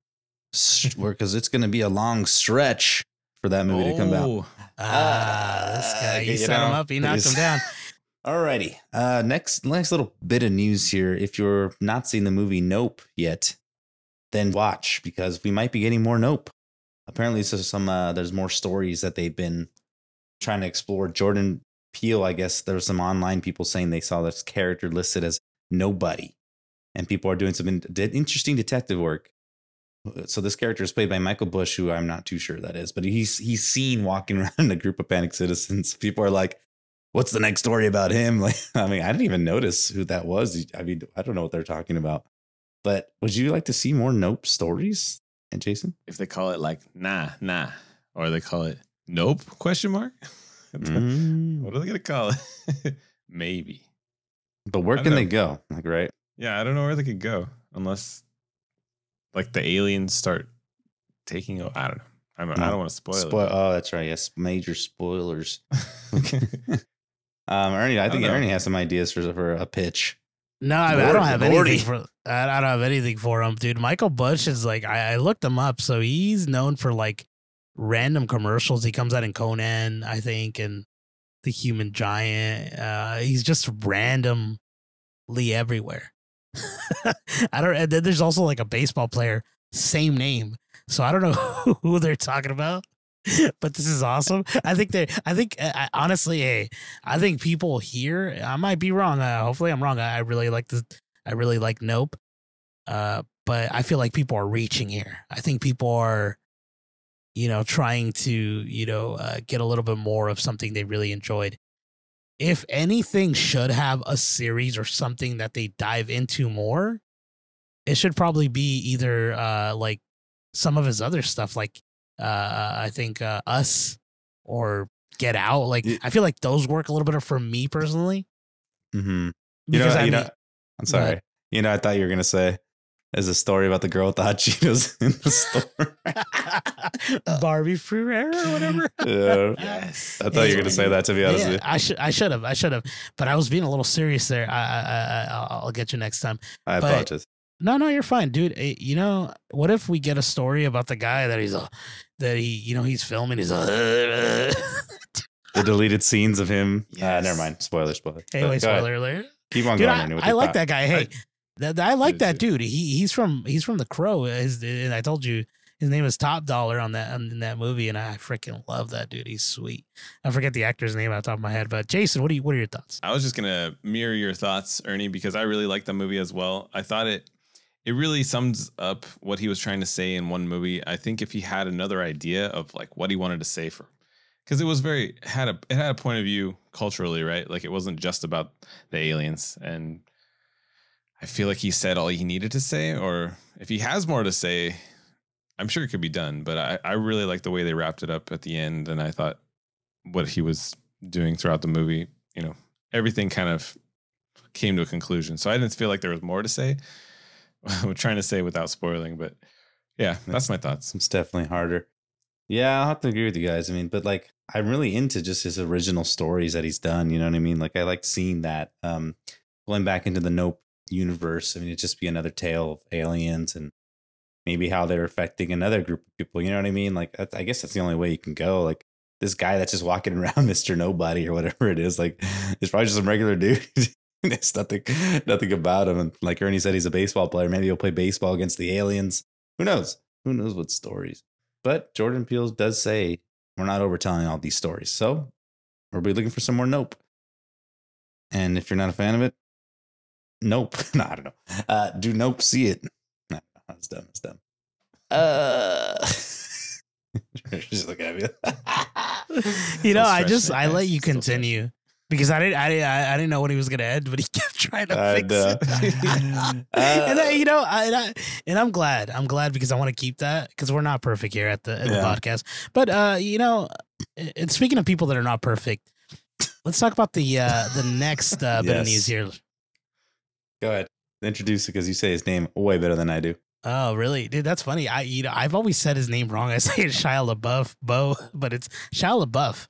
B: because it's gonna be a long stretch for that movie to come out.
C: Oh,
A: Ah, this guy.
B: okay,
A: You
B: you
A: set him up. He knocked him
B: he's-
A: down.
B: Alrighty. Uh, next, next little bit of news here. If you're not seeing the movie Nope yet, then watch because we might be getting more Nope. Apparently, so some uh, there's more stories that they've been trying to explore. Jordan Peele, I guess there's some online people saying they saw this character listed as nobody, and people are doing some in- did interesting detective work. So this character is played by Michael Bush, who I'm not too sure that is, but he's he's seen walking around in a group of panicked citizens. People are like, what's the next story about him? Like, I mean, I didn't even notice who that was. I mean, I don't know what they're talking about. But would you like to see more Nope stories? And Jason?
C: if they call it like nah, nah, or they call it nope question mark.
B: Mm.
C: what are they gonna call it? Maybe.
B: But where can
C: don't
B: they go? Like, right?
C: Yeah, I don't know where they could go unless like the aliens start taking. I don't know. I'm, I don't want to spoil
B: Spoil- oh, that's right. Yes, major spoilers. Um, Ernie, I
C: I
B: think
C: don't.
B: Ernie has some ideas for for a pitch.
A: No, I, I don't have
B: lordy.
A: anything for. I, I don't have anything for him, dude. Michael Bush is like I, I looked him up, so he's known for like random commercials. He comes out in Conan, I think, and the Human Giant. Uh, he's just randomly everywhere. I don't. And then there's also like a baseball player, same name. So I don't know who they're talking about. But this is awesome. I think they. I think uh, I, honestly, hey, I think people here. I might be wrong. Uh, hopefully, I'm wrong. I, I really like the. I really like Nope. Uh, but I feel like people are reaching here. I think people are, you know, trying to, you know, uh, get a little bit more of something they really enjoyed. If anything should have a series or something that they dive into more, it should probably be either uh like some of his other stuff, like uh I think uh Us or Get Out. Like I feel like those work a little better for me personally.
B: Mm-hmm. You
A: Because
B: know,
A: I
B: you
A: mean,
B: know, I'm sorry.
A: ahead.
B: You know, I thought you were gonna say there's a story about the girl with the hot Cheetos in the store.
A: Barbie Ferreira or whatever.
B: yeah.
C: yes.
B: I thought you were gonna say that. To be honest
A: Yeah,
B: with you,
A: I should I should have I should have, but I was being a little serious there. I I, I I'll- I'll get you next time.
B: I
A: but-
B: apologize.
A: No, no, you're fine, dude. Eh, You know, what if we get a story about the guy that he's a that he you know he's filming he's a
B: The deleted scenes of him. Uh, never mind. Spoiler. Spoiler.
A: anyway
B: But
A: spoiler alert.
B: Keep on
A: Dude,
B: going.
A: I,
B: Ernie,
A: I like that guy. Hey, that, I like that dude. He he's from he's from The Crow. His, and I told you his name is Top Dollar on that in that movie, and I freaking love that dude. He's sweet. I forget the actor's name out the top of my head, but Jason, what do you what are your thoughts?
C: I was just gonna mirror your thoughts, Ernie, because I really liked the movie as well. I thought it it really sums up what he was trying to say in one movie. I think if he had another idea of like what he wanted to say for because it was very had a it had a point of view culturally, right? Like it wasn't just about the aliens. And I feel like he said all he needed to say, or if he has more to say, I'm sure it could be done. But I, I really like the way they wrapped it up at the end, and I thought what he was doing throughout the movie, you know, everything kind of came to a conclusion. So I didn't feel like there was more to say. I'm trying to say without spoiling, but yeah, that's my thoughts.
B: It's definitely harder. Yeah, I'll have to agree with you guys. I mean, but like I'm really into just his original stories that he's done. You know what I mean? Like I like seeing that. Um going back into the Nope universe. I mean, it'd just be another tale of aliens and maybe how they're affecting another group of people. You know what I mean? Like I guess that's the only way you can go. Like this guy that's just walking around Mr. Nobody or whatever it is, like it's probably just some regular dude. There's nothing nothing about him. And like Ernie said, he's a baseball player. Maybe he'll play baseball against the aliens. Who knows? Who knows what stories? But Jordan Peele does say we're not overtelling all these stories. So we'll be looking for some more Nope. And if you're not a fan of it, Nope. no, I don't know. Uh, do Nope see it? No, that's dumb. That's dumb. Uh, she's looking at me.
A: You know, I just I let you continue because I didn't I didn't I, I didn't know when he was gonna end, but he kept trying to
B: I
A: fix
B: know.
A: it. and I, you know, I, and, I, and I'm glad. I'm glad because I want to keep that because we're not perfect here at the, at the podcast. But uh, you know, and speaking of people that are not perfect, let's talk about the uh the next uh, bit of news here.
B: Go ahead. Introduce it because you say his name way better than I do.
A: Oh, really, dude? That's funny. I you know I've always said his name wrong. I say it's Shia LaBeouf, Bo, but it's Shia LaBeouf.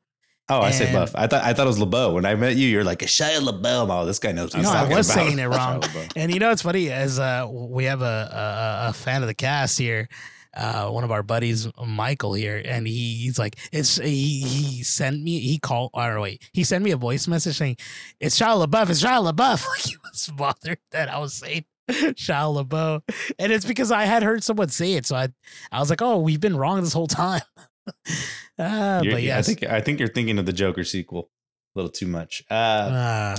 B: Oh, I say Buff. I thought I thought it was LeBeau. When I met you, you're like a Shia LaBeouf. Oh, this guy knows.
A: No, I was
B: about.
A: saying it wrong. And you know what's funny as uh we have a a, a fan of the cast here, uh one of our buddies Michael here, and he, he's like it's he he sent me he called or wait he sent me a voice message saying it's Shia LaBeouf it's Shia LaBeouf like he was bothered that I was saying Shia LaBeouf and it's because I had heard someone say it so I I was like oh we've been wrong this whole time. uh, but
B: yeah, I think I think you're thinking of the Joker sequel a little too much. Uh,
A: uh,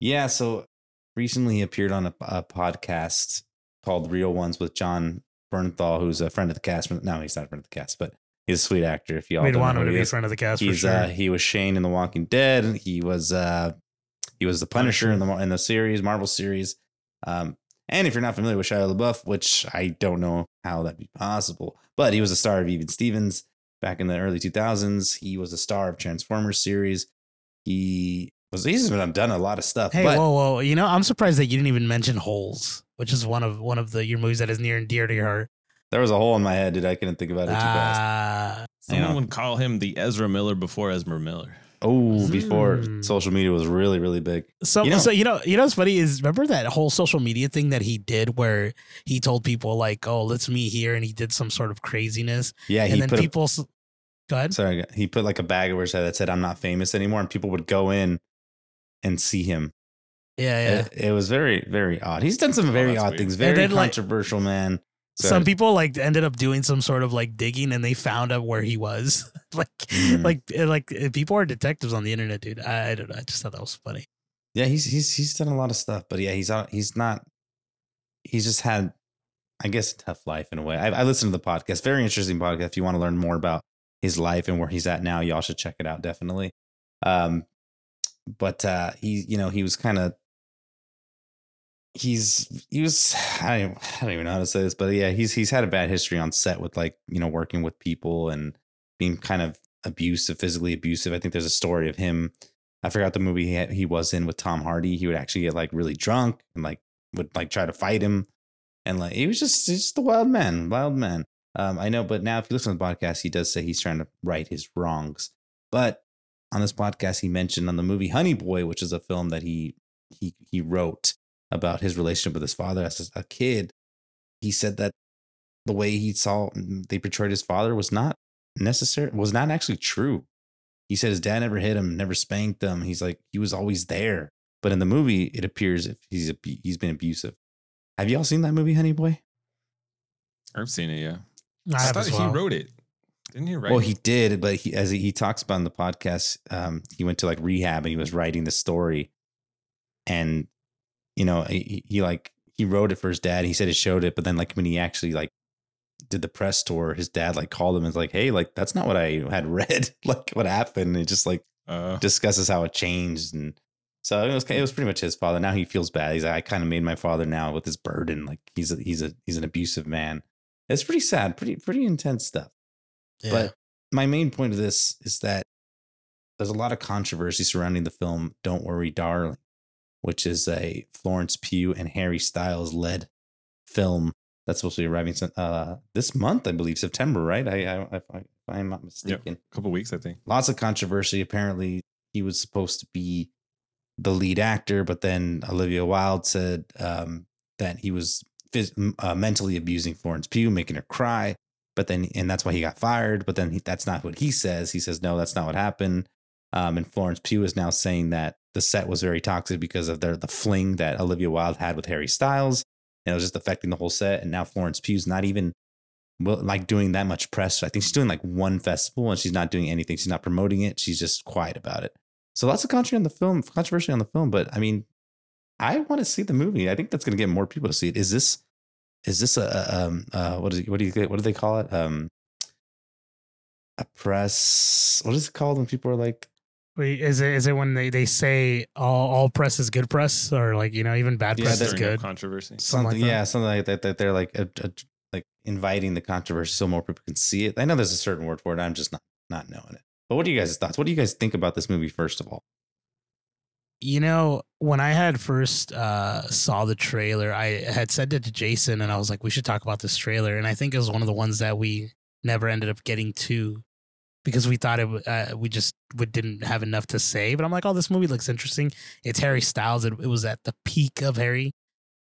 B: yeah. So recently he appeared on a, a podcast called Real Ones with Jon Bernthal, who's a friend of the cast. No, he's not a friend of the cast, but he's a sweet actor. If y'all
A: we'd want him to
B: he
A: be a friend of the cast for
B: he's
A: sure.
B: uh, he was Shane in The Walking Dead. He was uh he was the Punisher, in the in the series Marvel series. Um, And if you're not familiar with Shia LaBeouf, which I don't know how that'd be possible, but he was a star of Even Stevens back in the early 2000s. He was a star of Transformers series. He he's been done a lot of stuff.
A: Hey,
B: but
A: whoa, whoa! You know, I'm surprised that you didn't even mention Holes, which is one of one of the your movies that is near and dear to your heart.
B: there was a hole in my head, dude. I couldn't think about it too fast.
A: Ah,
C: Someone
B: know.
C: would call him the Ezra Miller before Ezra Miller.
B: Oh, before
A: Hmm.
B: social media was really, really big.
A: so
B: You know-
A: so you know you know what's funny is remember that whole social media thing that he did where he told people like, "Oh, let's meet here," and he did some sort of craziness,
B: Yeah,
A: and
B: he
A: then
B: put a,
A: people. s Go ahead.
B: sorry, he put like a bag over his head that said "I'm not famous anymore," and people would go in and see him.
A: Yeah, yeah.
B: It, it was very, very odd. He's done some
C: Oh,
B: very
C: that's
B: odd
C: weird.
B: things. Very
A: then, like,
B: controversial, man. So-
A: Some people like ended up doing some sort of like digging, and they found out where he was. like,
B: Mm.
A: like, uh, like uh, people are detectives on the internet, dude. I, I don't know. I just thought that was funny.
B: Yeah, he's he's he's done a lot of stuff, but yeah, he's not he's not. He's just had, I guess, a tough life in a way. I, I listened to the podcast, very interesting podcast. If you want to learn more about his life and where he's at now, y'all should check it out definitely. Um, but uh, he, you know, he was kind of. He's he was I don't, I don't even know how to say this, but yeah, he's he's had a bad history on set with like you know working with people and being kind of abusive, physically abusive. I think there's a story of him I forgot the movie he, had, he was in with Tom Hardy. He would actually get like really drunk and like would like try to fight him, and like he was just just a wild man, wild man. Um, I know, but now if you listen to the podcast, he does say he's trying to right his wrongs. But on this podcast, he mentioned on the movie Honey Boy, which is a film that he he he wrote about his relationship with his father as a kid. He said that the way he saw they portrayed his father was not necessary, was not actually true he said his dad never hit him, never spanked him. He's like he was always there. But in the movie, it appears if he's he's been abusive. Have y'all seen that movie, Honey Boy?
C: I've seen it, yeah.
A: I,
C: I, thought
A: well.
C: he wrote it. Didn't he write
B: well, he did, but he as he, talks about in the podcast, um, he went to like rehab and he was writing the story, and you know he, he like he wrote it for his dad. He said he showed it, but then like when he actually like did the press tour, his dad like called him and was like, "Hey, like that's not what I had read. like what happened?" And it just like
C: Uh,
B: discusses how it changed and so it was it was pretty much his father. Now he feels bad. He's like, I kind of made my father now with his burden. Like he's a, he's a he's an abusive man. It's pretty sad, pretty pretty intense stuff.
A: Yeah.
B: But my main point of this is that there's a lot of controversy surrounding the film "Don't Worry, Darling," which is a Florence Pugh and Harry Styles led film that's supposed to be arriving uh, this month, I believe, September. Right? I, I, I, if I'm not mistaken
C: a couple weeks, I think.
B: lots of controversy. Apparently, he was supposed to be the lead actor, but then Olivia Wilde said um, that he was phys- uh, mentally abusing Florence Pugh, making her cry. But then, and that's why he got fired. But then he, that's not what he says. He says, no, that's not what happened. Um, and Florence Pugh is now saying that the set was very toxic because of their, the fling that Olivia Wilde had with Harry Styles. And it was just affecting the whole set. And now Florence Pugh's not even like doing that much press. I think she's doing like one festival and she's not doing anything. She's not promoting it. She's just quiet about it. So lots of controversy on the film, controversy on the film. But I mean, I want to see the movie. I think that's going to get more people to see it. Is this, is this a, a um, uh, what is it, what do you, what do they call it? Um, a press. What is it called when people are like,
A: Wait, is it is it when they, they say all, all press is good press or like you know even bad
B: Yeah,
A: press is good?
C: Controversy.
A: Something like
B: something?
A: that.
B: yeah, something like that. That they're like, a, a, like inviting the controversy so more people can see it. I know there's a certain word for it. I'm just not not knowing it. But what are you guys' thoughts? What do you guys think about this movie? First of all,
A: You know, when I had first uh, saw the trailer, I had said it to Jason, and I was like, "We should talk about this trailer." And I think it was one of the ones that we never ended up getting to because we thought it uh, we just we didn't have enough to say. But I'm like, "Oh, this movie looks interesting." It's Harry Styles. It, it was at the peak of Harry,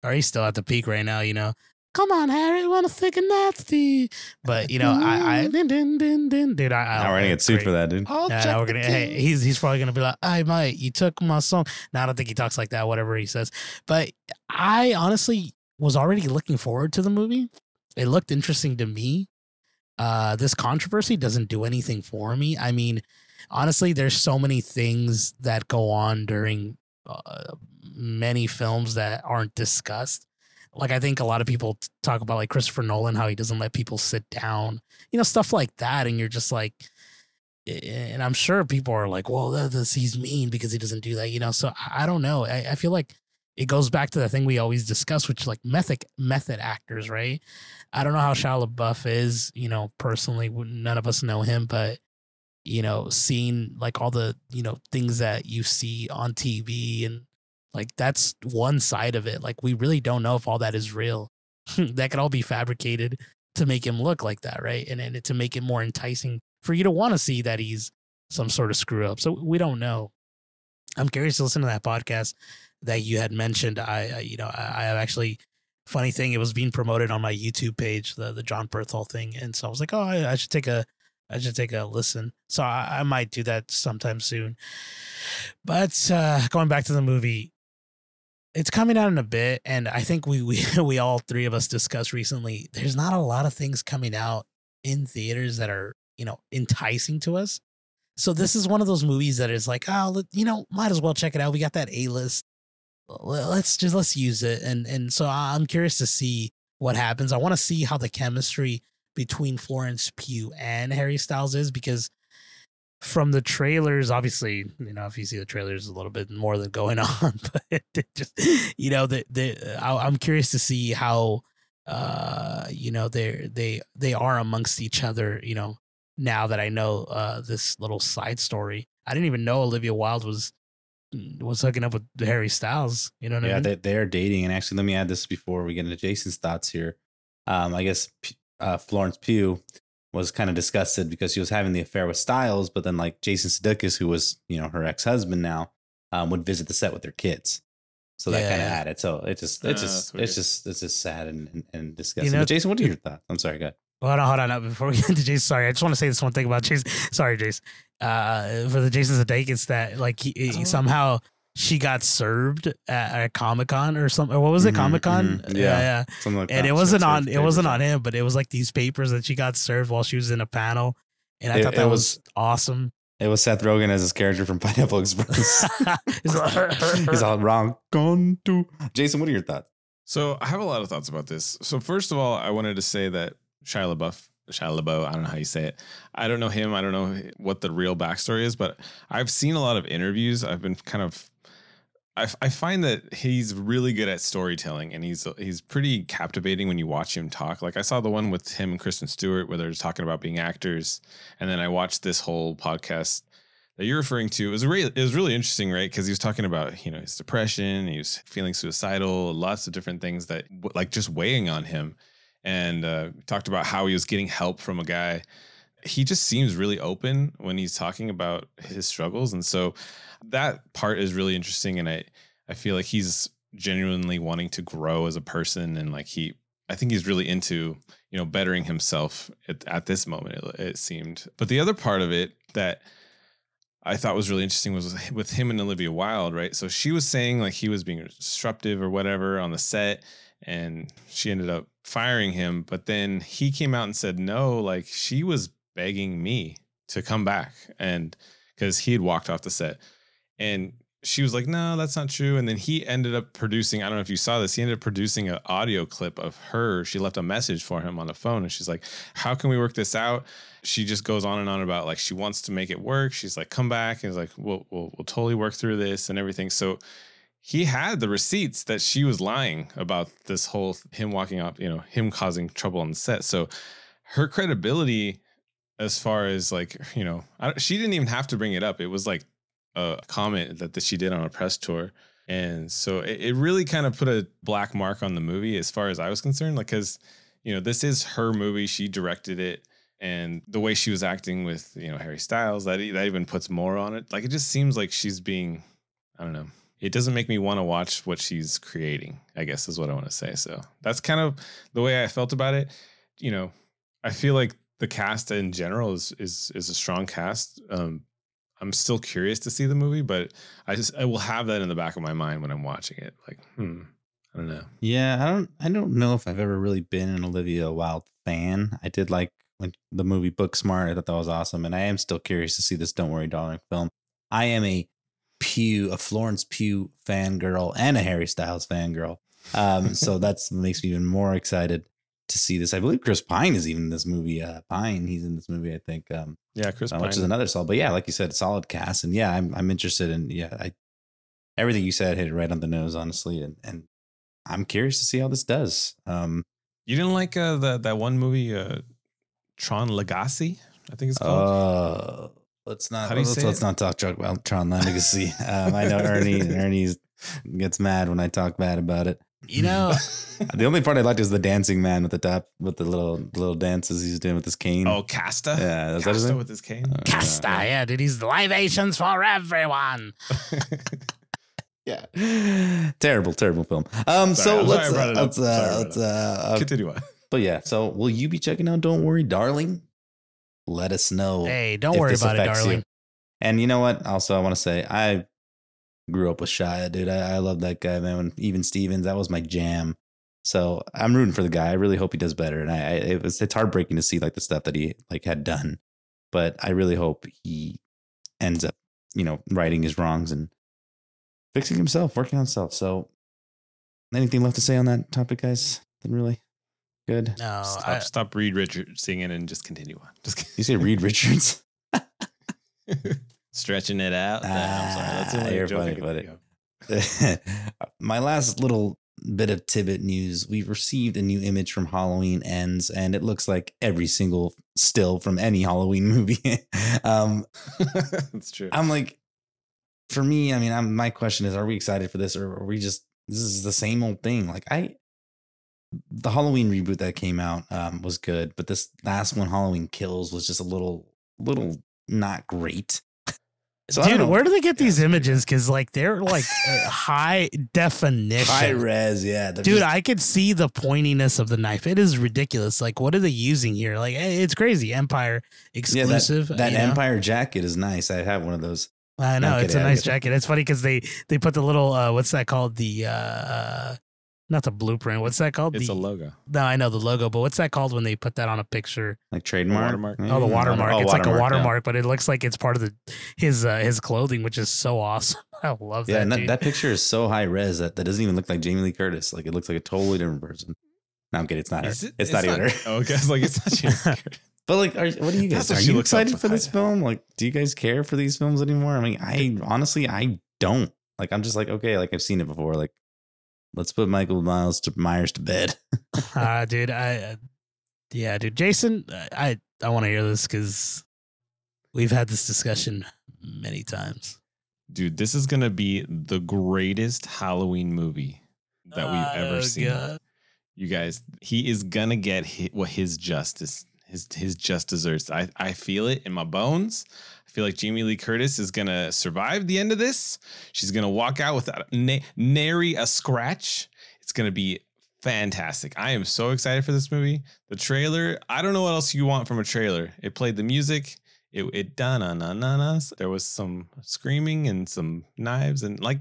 A: or he's still at the peak right now. You know, come on, Harry, want to think nasty? But you know, I, I, din, din, din, din, dude, I, I
B: now we're gonna get sued for that, dude.
A: yeah, now we're gonna. Hey, he's he's probably gonna be like, "I might, you took my song." No, I don't think he talks like that. Whatever he says, but I honestly was already looking forward to the movie. It looked interesting to me. Uh, this controversy doesn't do anything for me. I mean, honestly, there's so many things that go on during uh, many films that aren't discussed. Like I think a lot of people talk about like Christopher Nolan, how he doesn't let people sit down, you know, stuff like that, and you're just like, and I'm sure people are like, well, this, he's mean because he doesn't do that, you know. So I don't know. I, I feel like it goes back to the thing we always discuss, which like method method actors, right? I don't know how Shia LaBeouf is, you know, personally. None of us know him, but you know, seeing like all the you know things that you see on TV and like that's one side of it. Like we really don't know if all that is real. that could all be fabricated to make him look like that, right? And and to make it more enticing for you to want to see that he's some sort of screw up. So we don't know. I'm curious to listen to that podcast that you had mentioned. I, I you know, I, have actually funny thing. It was being promoted on my YouTube page, the the Jon Bernthal thing, and so I was like, oh, I, I should take a I should take a listen. So I, I might do that sometime soon. But uh, going back to the movie, it's coming out in a bit, and I think we we we all three of us discussed recently. There's not a lot of things coming out in theaters that are you know enticing to us. So this is one of those movies that is like, oh, you know, might as well check it out. We got that A list. Let's just let's use it, and and so I'm curious to see what happens. I want to see how the chemistry between Florence Pugh and Harry Styles is because from the trailers, obviously, you know, if you see the trailers, a little bit more than going on, but just, you know, the, the, I, am curious to see how, uh, you know, they they they are amongst each other, you know, now that I know uh this little side story. I didn't even know Olivia Wilde was was hooking up with Harry Styles. You know what
B: yeah,
A: I mean?
B: they they are dating. And actually, let me add this before we get into Jason's thoughts here. Um, I guess uh, Florence Pugh was kind of disgusted because she was having the affair with Styles, but then like Jason Sudeikis, who was you know her ex husband now, um, would visit the set with their kids. So that kind of
A: Yeah.
B: added. So it just
C: Ah,
B: it's just
C: that's
B: it's just it's just sad and and, and disgusting.
A: know,
B: but Jason, what are your thoughts? I'm sorry, go ahead.
A: Hold on, hold on. Now, before we get to Jason, sorry, I just want to say this one thing about Jason. Sorry, Jason. Uh, for the Jason Sudeikis, that like he, he-
B: Oh.
A: somehow she got served at, at Comic Con or something. What was it?
B: Mhm,
A: Comic Con?
B: mhm.
A: Yeah,
B: Yeah.
A: yeah.
B: Something like
A: And
B: that.
A: it wasn't
B: Sure,
A: on. It wasn't on him, but it was like these papers that she got served while she was in a panel, and I
B: It-
A: thought that
B: was-
A: was awesome.
B: It was Seth Rogen as his character from Pineapple Express.
A: It's like-
B: He's all wrong. Gone to Jason. What are your thoughts?
C: So I have a lot of thoughts about this. So first of all, I wanted to say that Shia LaBeouf, Shia LaBeouf, I don't know how you say it. I don't know him. I don't know what the real backstory is, but I've seen a lot of interviews. I've been kind of, I, I find that he's really good at storytelling, and he's he's pretty captivating when you watch him talk. Like I saw the one with him and Kristen Stewart where they're talking about being actors, and then I watched this whole podcast that you're referring to. It was really it was really interesting, right? Because he was talking about you know his depression, he was feeling suicidal, lots of different things that like just weighing on him, and uh, talked about how he was getting help from a guy. He just seems really open when he's talking about his struggles, and so that part is really interesting. And I I feel like he's genuinely wanting to grow as a person, and like he I think he's really into you know bettering himself at, at this moment. It, it seemed, but the other part of it that I thought was really interesting was with him and Olivia Wilde, right? So she was saying like he was being disruptive or whatever on the set, and she ended up firing him. But then he came out and said, no, like she was begging me to come back. And because he had walked off the set. And she was like, no, that's not true. And then he ended up producing, I don't know if you saw this, he ended up producing an audio clip of her. She left a message for him on the phone. And she's like, how can we work this out? She just goes on and on about like she wants to make it work. She's like, come back. And he's like, we'll, we'll, we'll totally work through this and everything. So he had the receipts that she was lying about this whole him walking out, you know, him causing trouble on the set. So her credibility, as far as like, you know, she didn't even have to bring it up. It was like a comment that, that she did on a press tour. And so it, it really kind of put a black mark on the movie as far as I was concerned. Like, cause, you know, this is her movie. She directed it. And the way she was acting with, you know, Harry Styles, that, that even puts more on it. Like, it just seems like she's being, I don't know. It doesn't make me want to watch what she's creating, I guess is what I want to say. So that's kind of the way I felt about it. You know, I feel like the cast in general is is is a strong cast. Um, I'm still curious to see the movie, but I just I will have that in the back of my mind when I'm watching it. Like, hmm, I don't know.
B: Yeah, I don't I don't know if I've ever really been an Olivia Wilde fan. I did like when the movie Booksmart. I thought that was awesome, and I am still curious to see this Don't Worry Darling film. I am a Pugh, a Florence Pugh fangirl and a Harry Styles fangirl. Um, so that's makes me even more excited to see this. I believe Chris Pine is even in this movie. Uh, Pine, he's in this movie, I think. Um,
C: Yeah, Chris
B: uh,
C: Pine.
B: which is another solid. But yeah, like you said, solid cast, and yeah, I'm I'm interested in yeah. I everything you said hit right on the nose, honestly. And and I'm curious to see how this does. Um,
C: You didn't like uh, that that one movie, uh, Tron Legacy? I think it's called.
B: uh, let's not
C: How do you
B: let's,
C: say
B: let's
C: it?
B: not talk talk about Tron Legacy. um, I know Ernie Ernie gets mad when I talk bad about it.
A: You know,
B: The only part I liked is the dancing man with the top with the little little dances he's doing with his cane.
C: oh, Castor.
B: yeah, is that his
C: Castor
B: name?
C: with his cane.
B: Uh,
A: Castor, yeah, dude, he's libations for everyone.
B: Yeah, terrible, terrible film. Um,
C: Sorry,
B: so
C: I'm sorry I
B: let's
C: brought
B: uh, let's uh,
C: brought
B: let's uh, uh,
C: Continue on.
B: but yeah. So will you be checking out? Don't worry, darling. Let us know.
A: Hey, don't
B: if
A: worry
B: this
A: about it,
B: affects you.
A: darling.
B: And you know what? Also, I want to say I grew up with Shia, dude. I, I love that guy, man. When even Stevens, that was my jam. So I'm rooting for the guy. I really hope he does better. And I, I it was it's heartbreaking to see like the stuff that he like had done, but I really hope he ends up, you know, righting his wrongs and fixing himself, working on himself. So, anything left to say on that topic, guys? Then really good.
A: No,
C: stop,
A: I,
C: stop Reed Richards singing and just continue on. Just
B: You say Reed Richards?
C: stretching it out. Nah, I'm sorry. That's
B: Ah, you're
C: joke I
B: funny, my last little bit of tidbit news we received a new image from halloween ends and it looks like every single still from any halloween movie um
C: That's true.
B: i'm like for me i mean I'm, my question is are we excited for this or are we just this is the same old thing like i the halloween reboot that came out um was good but this last one halloween kills was just a little little not great So
A: dude, where do they get these images? Because like they're like high definition.
B: high res yeah
A: Dude,
B: just-
A: I could see the pointiness of the knife. It is ridiculous. Like, what are they using here? Like, eh, it's crazy. Empire exclusive.
B: that
A: you know?
B: empire jacket is nice i have one of those
A: I know it's a nice jacket. It's funny because they they put the little uh, what's that called? The uh, not the blueprint. What's that called?
C: it's
A: the,
C: a logo.
A: No, I know the logo, but what's that called when they put that on a picture?
B: like trademark
C: watermark.
B: maybe?
A: Oh, the watermark.
B: Oh,
A: it's like a
B: yeah.
A: watermark, but it looks like it's part of the his uh, his clothing, which is so awesome. I love
B: Yeah,
A: that.
B: and that, that picture is so high res that that doesn't even look like Jamie Lee Curtis. Like it looks like a totally different person. No, I'm kidding. It's not her.
C: It-
B: it's, not even her.
C: Oh, okay. It's like it's not Jamie Lee Curtis.
B: But like, are, what do you guys?
C: what
B: Are you excited for this film? Like, do you guys care for these films anymore? I mean, I honestly, I don't. Like, I'm just like, okay, like I've seen it before. Like, let's put Michael Miles to Myers to bed.
A: Ah, dude, I uh, yeah, dude, Jason, I I want to hear this because we've had this discussion many times.
C: Dude, this is gonna be the greatest Halloween movie that we've ever
A: Oh,
C: seen.
A: God.
C: You guys, he is gonna get hit what his justice, his his just deserves. I I feel it in my bones. I feel like Jamie Lee Curtis is gonna survive the end of this. She's gonna walk out without na- nary a scratch. It's gonna be fantastic. I am so excited for this movie. The trailer, I don't know what else you want from a trailer. It played the music. It it done na na na na. There was some screaming and some knives and like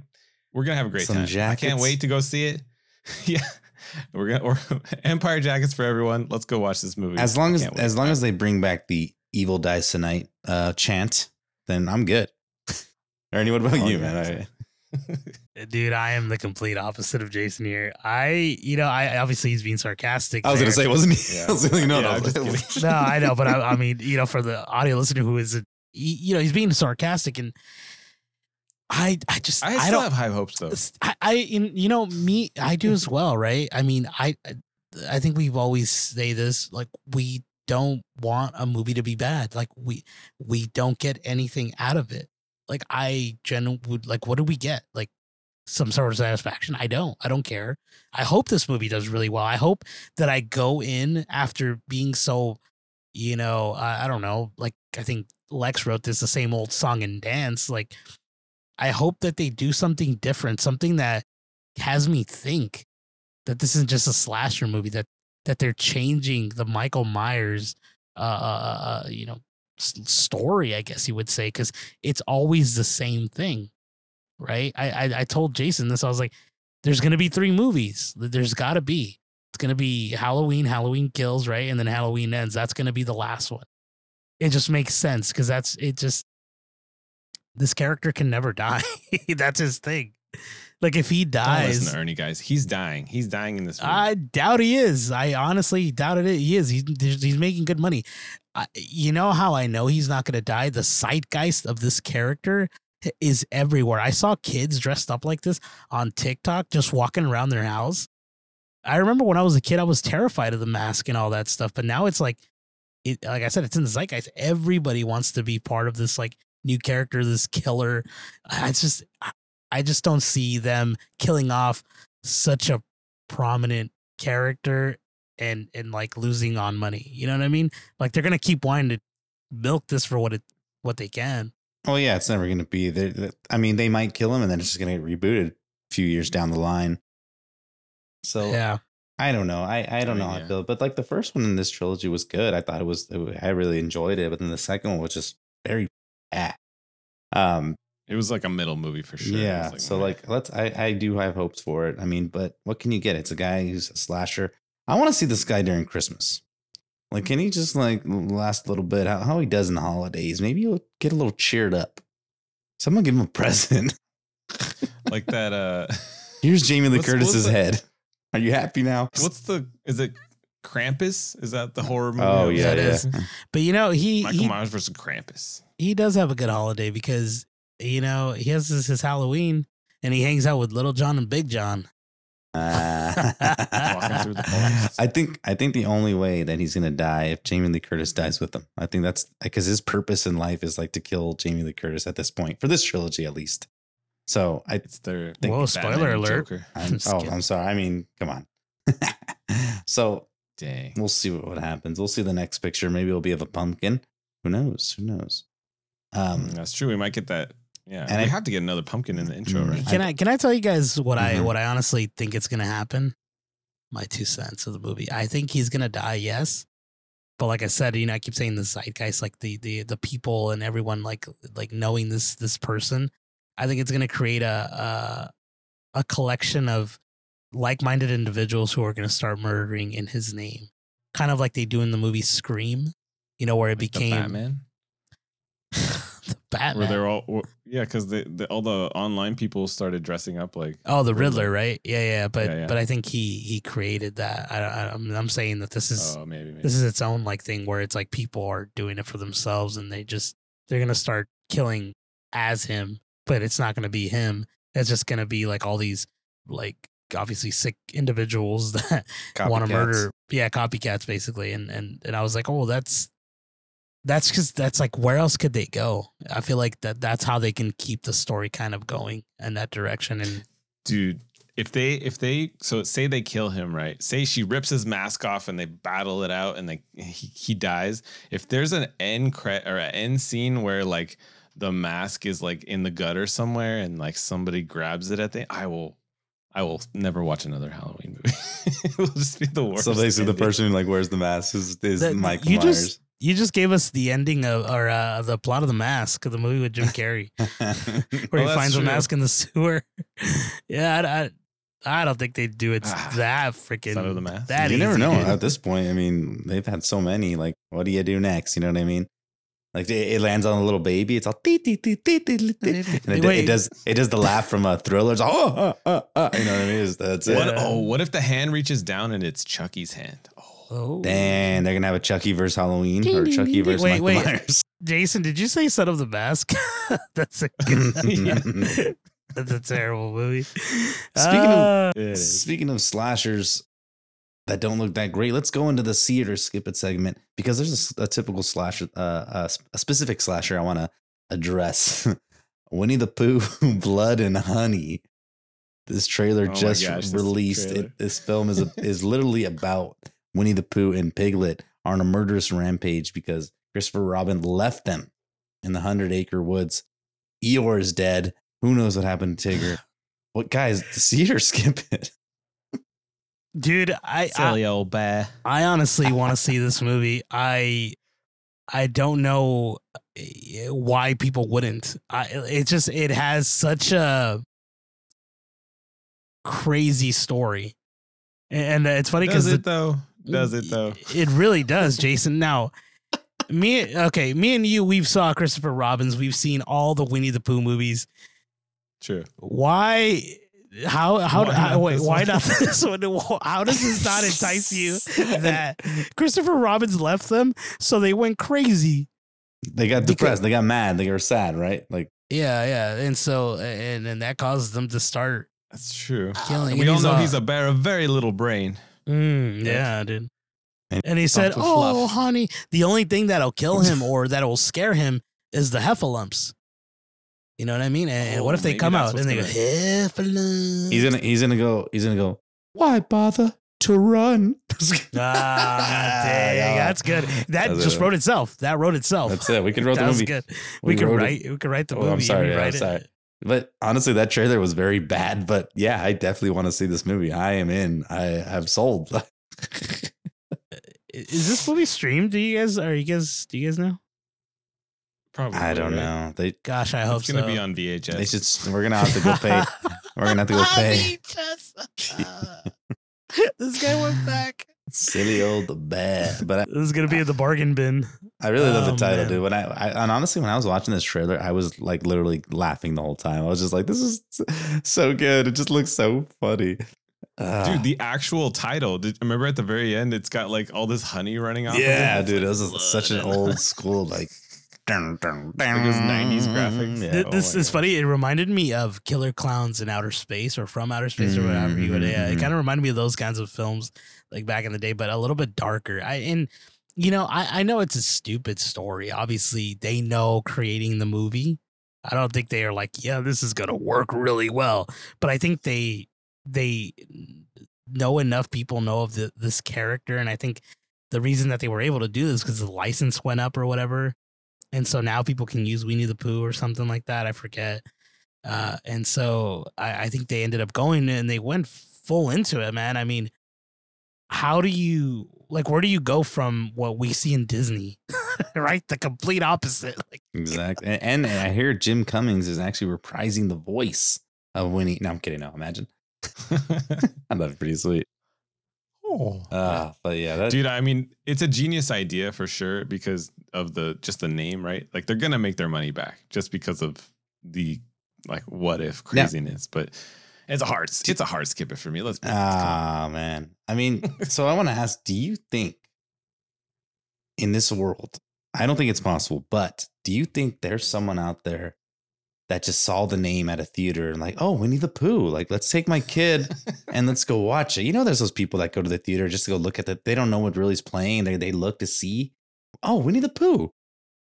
C: we're gonna have a great
B: Some
C: time. I can't wait to go see it. yeah, we're gonna or Empire jackets for everyone. Let's go watch this movie.
B: As long as as long as they bring back the "Evil Dies Tonight" uh, chant, then I'm good. Ernie, what about
C: Oh,
B: you, man? All right.
A: Dude, I am the complete opposite of Jason here. I, you know, I obviously he's being sarcastic.
B: I was gonna say, wasn't he?
C: Yeah.
B: I was like, no,
C: Yeah,
B: no,
C: I'm just
B: no.
A: no, I know, but I, I mean, you know, for the audio listener who is, he- you know, he's being sarcastic, and I, I just,
C: I
A: I, don't,
C: have high hopes though.
A: I, I, you know, me, I do as well, right? I mean, I, I think we've always say this, like we don't want a movie to be bad, like we, we don't get anything out of it. Like I genuinely would, like, what do we get? Like some sort of satisfaction? I don't. I don't care. I hope this movie does really well. I hope that I go in after being so, you know, I, I don't know, like I think Lex wrote this, the same old song and dance, like. I hope that they do something different, something that has me think that this isn't just a slasher movie. That that they're changing the Michael Myers, uh, uh, uh you know, s- story. I guess you would say because it's always the same thing, right? I, I I told Jason this. I was like, "There's gonna be three movies. There's got to be. It's gonna be Halloween, Halloween Kills, right, and then Halloween Ends. That's gonna be the last one. It just makes sense because that's it. Just this character can never die. That's his thing. Like if he
C: Don't
A: dies,
C: listen to Ernie, guys. He's dying. He's dying in this movie.
A: I doubt he is. I honestly doubted it. He is. He's he's making good money. I, you know how I know he's not going to die? The zeitgeist of this character is everywhere. I saw kids dressed up like this on TikTok just walking around their house. I remember when I was a kid, I was terrified of the mask and all that stuff. But now it's like, it, like I said, it's in the zeitgeist. Everybody wants to be part of this like new character, this killer. It's just, I just don't see them killing off such a prominent character and and like losing on money. You know what I mean? Like they're gonna keep wanting to milk this for what it what they can.
B: Oh yeah, it's never going to be. I mean, they might kill him, and then it's just going to get rebooted a few years down the line. So
A: Yeah.
B: I don't know. I, I don't
C: I
B: know
C: mean,
B: how I feel, but like the first one in this trilogy was good. I thought it was. I really enjoyed it, but then the second one was just very bad. Um.
C: It was like a middle movie for sure.
B: Yeah.
C: was
B: so
C: meh.
B: like, let's. I I do have hopes for it. I mean, but what can you get? It's a guy who's a slasher. I want to see this guy during Christmas. Like, can he just like last a little bit? How, how he does in the holidays? Maybe he'll get a little cheered up. Someone give him a present.
C: like that. Uh,
B: Here's Jamie Lee
C: What's- what's
B: Curtis's
C: the-
B: head. Are you happy now?
C: what's the? Is it Krampus? Is that the horror movie?
B: Oh yeah,
A: it
B: yeah.
A: is. But you know, he
C: Michael
A: he,
C: Myers versus Krampus.
A: he does have a good holiday because you know he has his, his Halloween and he hangs out with Little John and Big John.
C: Walking through the forest.
B: I think I think the only way that he's gonna die if Jamie Lee Curtis dies with him. I think that's because his purpose in life is like to kill Jamie Lee Curtis at this point for this trilogy at least. So I,
C: It's their
B: Think
A: Whoa!
C: Batman
A: Spoiler
C: and
A: alert!
C: Joker.
B: I'm, oh,
A: kidding.
B: I'm sorry. I mean, come on. so
C: Dang.
B: we'll see what, what happens. We'll see the next picture. Maybe it'll be of a pumpkin. Who knows? Who knows? Um,
C: That's true. We might get that. Yeah,
B: And
C: we
B: I-
C: have to get another pumpkin in the intro,
B: Mm,
C: right?
A: Can I can I tell you guys what I
B: Mhm.
A: what I honestly think it's gonna happen? My two cents of the movie. I think he's gonna die. Yes, but like I said, you know, I keep saying the zeitgeist, like the the the people and everyone, like like knowing this this person. I think it's gonna create a a, a collection of like minded individuals who are gonna start murdering in his name, kind of like they do in the movie Scream. You know, where it
C: Like the
A: became
C: Batman.
A: Batman.
C: Where they're all, yeah, because the, the all the online people started dressing up like.
A: Oh, the Riddler,
C: Riddler.
A: right? Yeah, yeah. But
C: Yeah, yeah.
A: but I think he he created that. I, I I'm I'm saying that this is
C: Oh, maybe. maybe.
A: this is its own like thing where it's like people are doing it for themselves and they just they're gonna start killing as him, but it's not gonna be him. It's just gonna be like all these like obviously sick individuals that want to murder. Yeah, copycats basically. And and and I was like, oh, that's that's because that's like where else could they go? I feel like that that's how they can keep the story kind of going in that direction. And
C: dude if they if they so say they kill him right say she rips his mask off and they battle it out and they he, he dies if there's an end cre- or an end scene where like the mask is like in the gutter somewhere and like somebody grabs it at the i will i will never watch another halloween movie it will just be the worst
B: So basically, the person who like wears the mask is, is
A: That-
B: Michael
A: you
B: Myers.
A: just you just gave us the ending of or uh, the plot of the mask of the movie with Jim Carrey, where
C: Well,
A: he
C: that's
A: finds a mask in the sewer. yeah, I, I, I don't think they'd do it
C: Ah,
A: that freaking
C: Son of the Mask.
A: that
B: you never know
A: dude.
B: at this point. I mean, they've had so many. Like, what do you do next? You know what I mean? Like it it lands on a little baby. It's all tee, tee, tee, tee, tee, tee, tee. and it, it does it does the laugh from a thriller. It's all, oh, oh, oh, oh. you know what I mean? It's, that's it.
C: what,
A: Yeah.
C: oh what if the hand reaches down and it's chucky's hand oh.
B: Damn, they're gonna have a Chucky versus Halloween
A: Ding,
B: or
A: ding,
B: Chucky
A: ding, ding.
B: versus
A: Wait,
B: Michael
A: wait.
B: Myers.
A: Jason, did you say Son of the Mask? That's a good, that's a terrible movie.
B: Speaking of-
A: Uh,
C: it is.
B: Speaking of slashers that don't look that great, let's go into the see it or skip it segment because there's a typical slasher, uh, a, s- a specific slasher I want to address. Winnie the Pooh, Blood and Honey. This trailer
C: Oh
B: just
C: gosh,
B: released.
C: trailer.
B: It, this film is a, is literally about Winnie the Pooh and Piglet are on a murderous rampage because Christopher Robin left them in the Hundred Acre Woods. Eeyore is dead. Who knows what happened to Tigger? What guys? See it or skip it?
A: dude, I, I
C: silly old bear
A: I honestly want to see this movie. I I don't know eh, why people wouldn't. I it just it has such a crazy story. And it's funny because
C: it though does it though
A: It really does, Jason. Now, me okay, me and you we've saw Christopher Robbins. We've seen all the Winnie the Pooh movies.
C: true
A: Why how how,
C: Why
A: how
C: not
A: wait,
C: this
A: why
C: one?
A: not this one? How does this not entice you that Christopher Robbins left them so they went crazy?
B: They got
A: Because-
B: depressed. They got mad. They were sad, right? Like
A: Yeah, yeah, and so and and that causes them to start
C: That's true.
A: killing.
C: And
A: and
C: we all know
A: all-
C: he's a bear of very little brain.
A: Mm, yeah, dude.
B: And
A: And he said, "Oh,
C: fluff.
A: honey, the only thing that'll kill him or that'll scare him is the heffalumps." You know what I mean? And
C: Oh,
A: what if they come out and they go
C: what's
A: heffalumps?
B: He's gonna he's gonna go he's gonna go. Why bother to run?
A: Ah, dang,
B: Yeah.
A: that's good. That
B: That's
A: just
B: it.
A: wrote itself. That wrote itself.
B: That's it. We could write the
A: that
B: movie.
A: good. We, could
B: wrote it.
A: write. We could write the
B: Oh,
A: movie.
B: I'm sorry.
A: and
B: yeah, I'm
A: rewrite it.
B: Sorry. But honestly, that trailer was very bad. But yeah, I definitely want to see this movie. I am in. I have sold.
A: Is this movie streamed? Do you guys? Are you guys? Do you guys know?
C: Probably.
B: I don't
C: right?
B: know. They
A: Gosh, I hope
C: It's gonna be on VHS.
B: they should. We're gonna have to go pay. We're gonna have to go pay.
A: this guy went back.
B: Silly old bear. But I,
A: This is gonna be in the bargain bin.
B: I really love
A: Oh,
B: the title,
A: man.
B: dude. When I, I and honestly, when I was watching this trailer, I was like literally laughing the whole time. I was just like, "This is so good. It just looks so funny." Ah.
C: Dude, the actual title. Did remember at the very end? It's got like all this honey running off.
B: yeah,
C: of it?
B: dude, it was such an old school like. Dun, dun,
C: Like those 90s graphics.
B: Yeah.
A: Th-
C: oh
A: this
C: my
A: is
C: God.
A: funny. It reminded me of Killer Clowns in Outer Space or From Outer Space or whatever you would. Yeah, it kind of reminded me of those kinds of films like back in the day, but a little bit darker. I and you know, I I know it's a stupid story. Obviously, they know creating the movie. I don't think they are like, yeah, this is gonna work really well. But I think they they know enough people know of the, this character, and I think the reason that they were able to do this because the license went up or whatever, and so now people can use Winnie the Pooh or something like that. I forget. Uh, and so I, I think they ended up going and they went full into it, man. I mean, how do you like? Where do you go from what we see in Disney, right? The complete opposite. Like,
B: Exactly. And, and I hear Jim Cummings is actually reprising the voice of Winnie. No, I'm kidding. No, imagine. I thought it pretty sweet.
C: oh.
B: Uh, but yeah, that,
C: Dude, I mean, it's a genius idea for sure because of the just the name, right? Like they're gonna make their money back just because of the like what if
B: Yeah.
C: craziness. But it's a hard it's a hard skip it for me. Let's
B: ah, man. I mean, so I want to ask do you think in this world, I don't think it's possible, but do you think there's someone out there that just saw the name at a theater and like, oh, Winnie the Pooh, like, let's take my kid and let's go watch it. You know, there's those people that go to the theater just to go look at it. They don't know what really is playing. They they look to see, oh, Winnie the Pooh,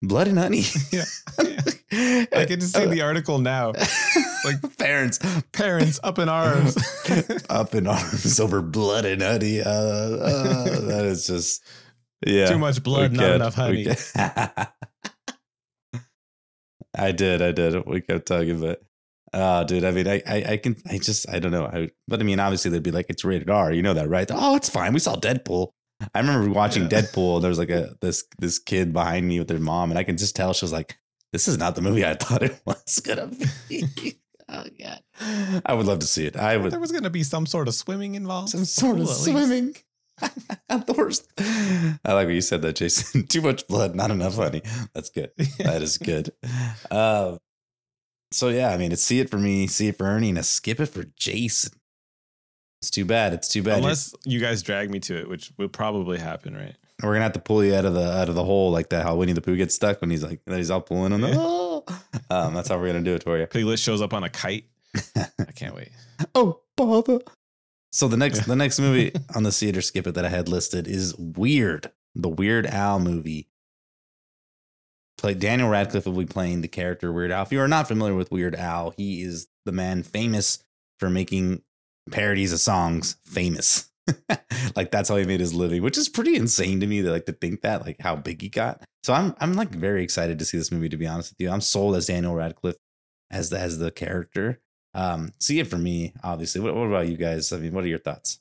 B: Blood and Honey.
C: Yeah. I can just see the article now.
B: like parents,
C: Parents up in arms.
B: up in arms over Blood and Honey. Uh, uh, that is just yeah,
C: Too much blood, not
B: kept-
C: enough honey.
B: I did, I did. We kept talking, but uh dude, I mean, I, I, I can, I just, I don't know. I, but I mean, obviously, they'd be like, it's rated R. You know that, right? Oh, it's fine. We saw Deadpool. I remember watching
C: Yeah.
B: Deadpool. There was like a this this kid behind me with their mom, and I can just tell she was like, "This is not the movie I thought it was gonna be." oh god, I would love to see it. I would
C: there was gonna be some sort of swimming involved.
B: some sort of
C: Cool, at least.
B: swimming. At the worst. I like what you said that, Jason. Too much blood, not enough honey. That's good. That is good. Uh, so yeah, I mean, it's see it for me, see it for Ernie, and a skip it for Jason. It's too bad. It's too bad.
C: Unless you guys drag me to it, which will probably happen, right?
B: We're gonna have to pull you out of the out of the hole like that. How Winnie the Pooh gets stuck when he's like that. He's all pulling on the. Oh. Um, that's how we're gonna do it for you.
C: Piglet shows up on a kite. I can't wait.
B: oh bother. So the next the next movie on the theater skip it that I had listed is Weird, the Weird Al movie. Play Daniel Radcliffe will be playing the character Weird Al. If you are not familiar with Weird Al, he is the man famous for making parodies of songs famous. like that's how he made his living, which is pretty insane to me to like to think that, like how big he got. So I'm I'm like very excited to see this movie, to be honest with you. I'm sold as Daniel Radcliffe as the as the character. Um, see it for me, obviously. What, what about you guys? I mean, what are your thoughts?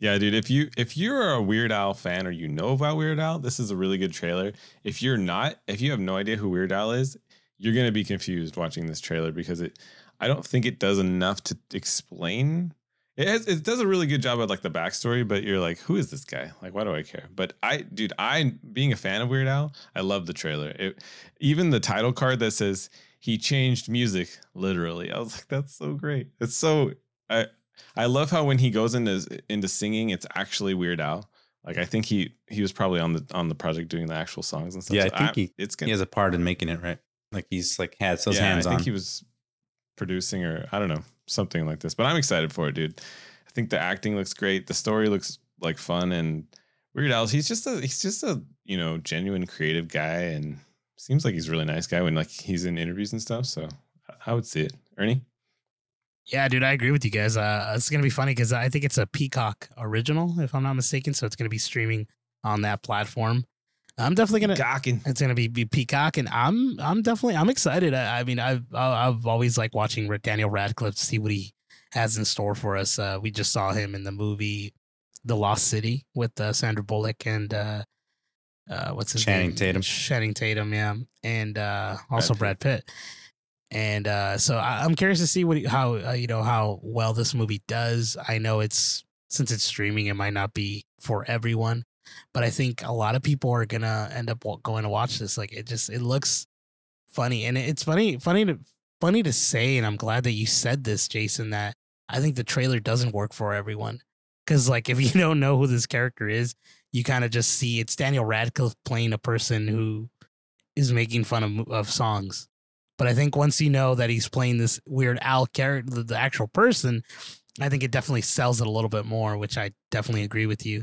C: Yeah, dude. If you if you're a Weird Al fan or you know about Weird Al, this is a really good trailer. If you're not, if you have no idea who Weird Al is, you're gonna be confused watching this trailer because it. I don't think it does enough to explain. It has, it does a really good job of like the backstory, but you're like, who is this guy? Like, why do I care? But I, dude, I being a fan of Weird Al, I love the trailer. It, even the title card that says he changed music literally. I was like, that's so great. It's so I I love how when he goes into into singing, it's actually Weird Al. Like I think he he was probably on the on the project doing the actual songs and stuff.
B: Yeah, I
C: So
B: think he-
C: it's
B: He
C: gonna
B: has a part in making it, right? Like he's like had those
C: yeah,
B: hands
C: I think
B: on.
C: he was producing or I don't know something like this. But I'm excited for it, dude. I think the acting looks great. The story looks like fun and Weird Al. He's just a he's just a you know genuine creative guy and seems like he's a really nice guy when like he's in interviews and stuff. So I- would see it. Ernie,
A: Yeah, dude, I agree with you guys. Uh, it's gonna be funny because I think it's a Peacock original, if I'm not mistaken. So it's gonna be streaming on that platform. I'm definitely gonna.
C: gawking.
A: It's gonna be, be Peacock, and I'm I'm definitely I'm excited. I, I mean, I've I've always liked watching Daniel Radcliffe to see what he has in store for us. Uh, we just saw him in the movie The Lost City with uh, Sandra Bullock and uh, uh, what's his name?
B: Channing
A: name?
B: Tatum.
A: Channing Tatum, yeah, and uh, also
C: Pitt.
A: Brad Pitt. And uh, so I, I'm curious to see what he- how uh, you know how well this movie does. I know it's since it's streaming, it might not be for everyone, but I think a lot of people are gonna end up going to watch this. Like it just it looks funny, and it's funny funny to funny to say, and I'm glad that you said this, Jason. That I think the trailer doesn't work for everyone because like if you don't know who this character is, you kind of just see it's Daniel Radcliffe playing a person who is making fun of of songs. But I think once you know that he's playing this Weird Al character, the, the actual person, I think it definitely sells it a little bit more, which I definitely agree with you.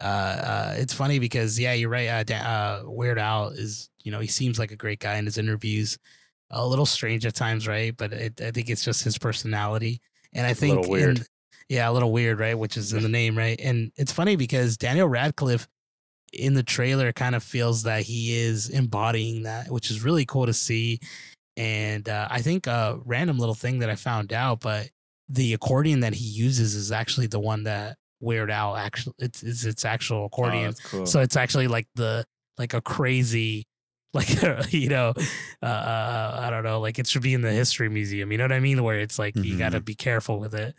A: Uh, uh, it's funny because yeah, you're right. Uh, uh, Weird Al is, you know, he seems like a great guy in his interviews. A little strange at times, right? But it, I think it's just his personality, and I think
B: little weird.
A: in- yeah, a little weird, right? Which is in the name, right? And it's funny because Daniel Radcliffe in the trailer kind of feels that he is embodying that, which is really cool to see. And uh, I think a random little thing that I found out, but the accordion that he uses is actually the one that Weird Al actually it's it's its actual
C: Oh,
A: accordion.
C: that's cool.
A: So it's actually like the like a crazy like you know uh, uh I don't know like it should be in the history museum. You know what I mean? Where it's like you got to be careful with it,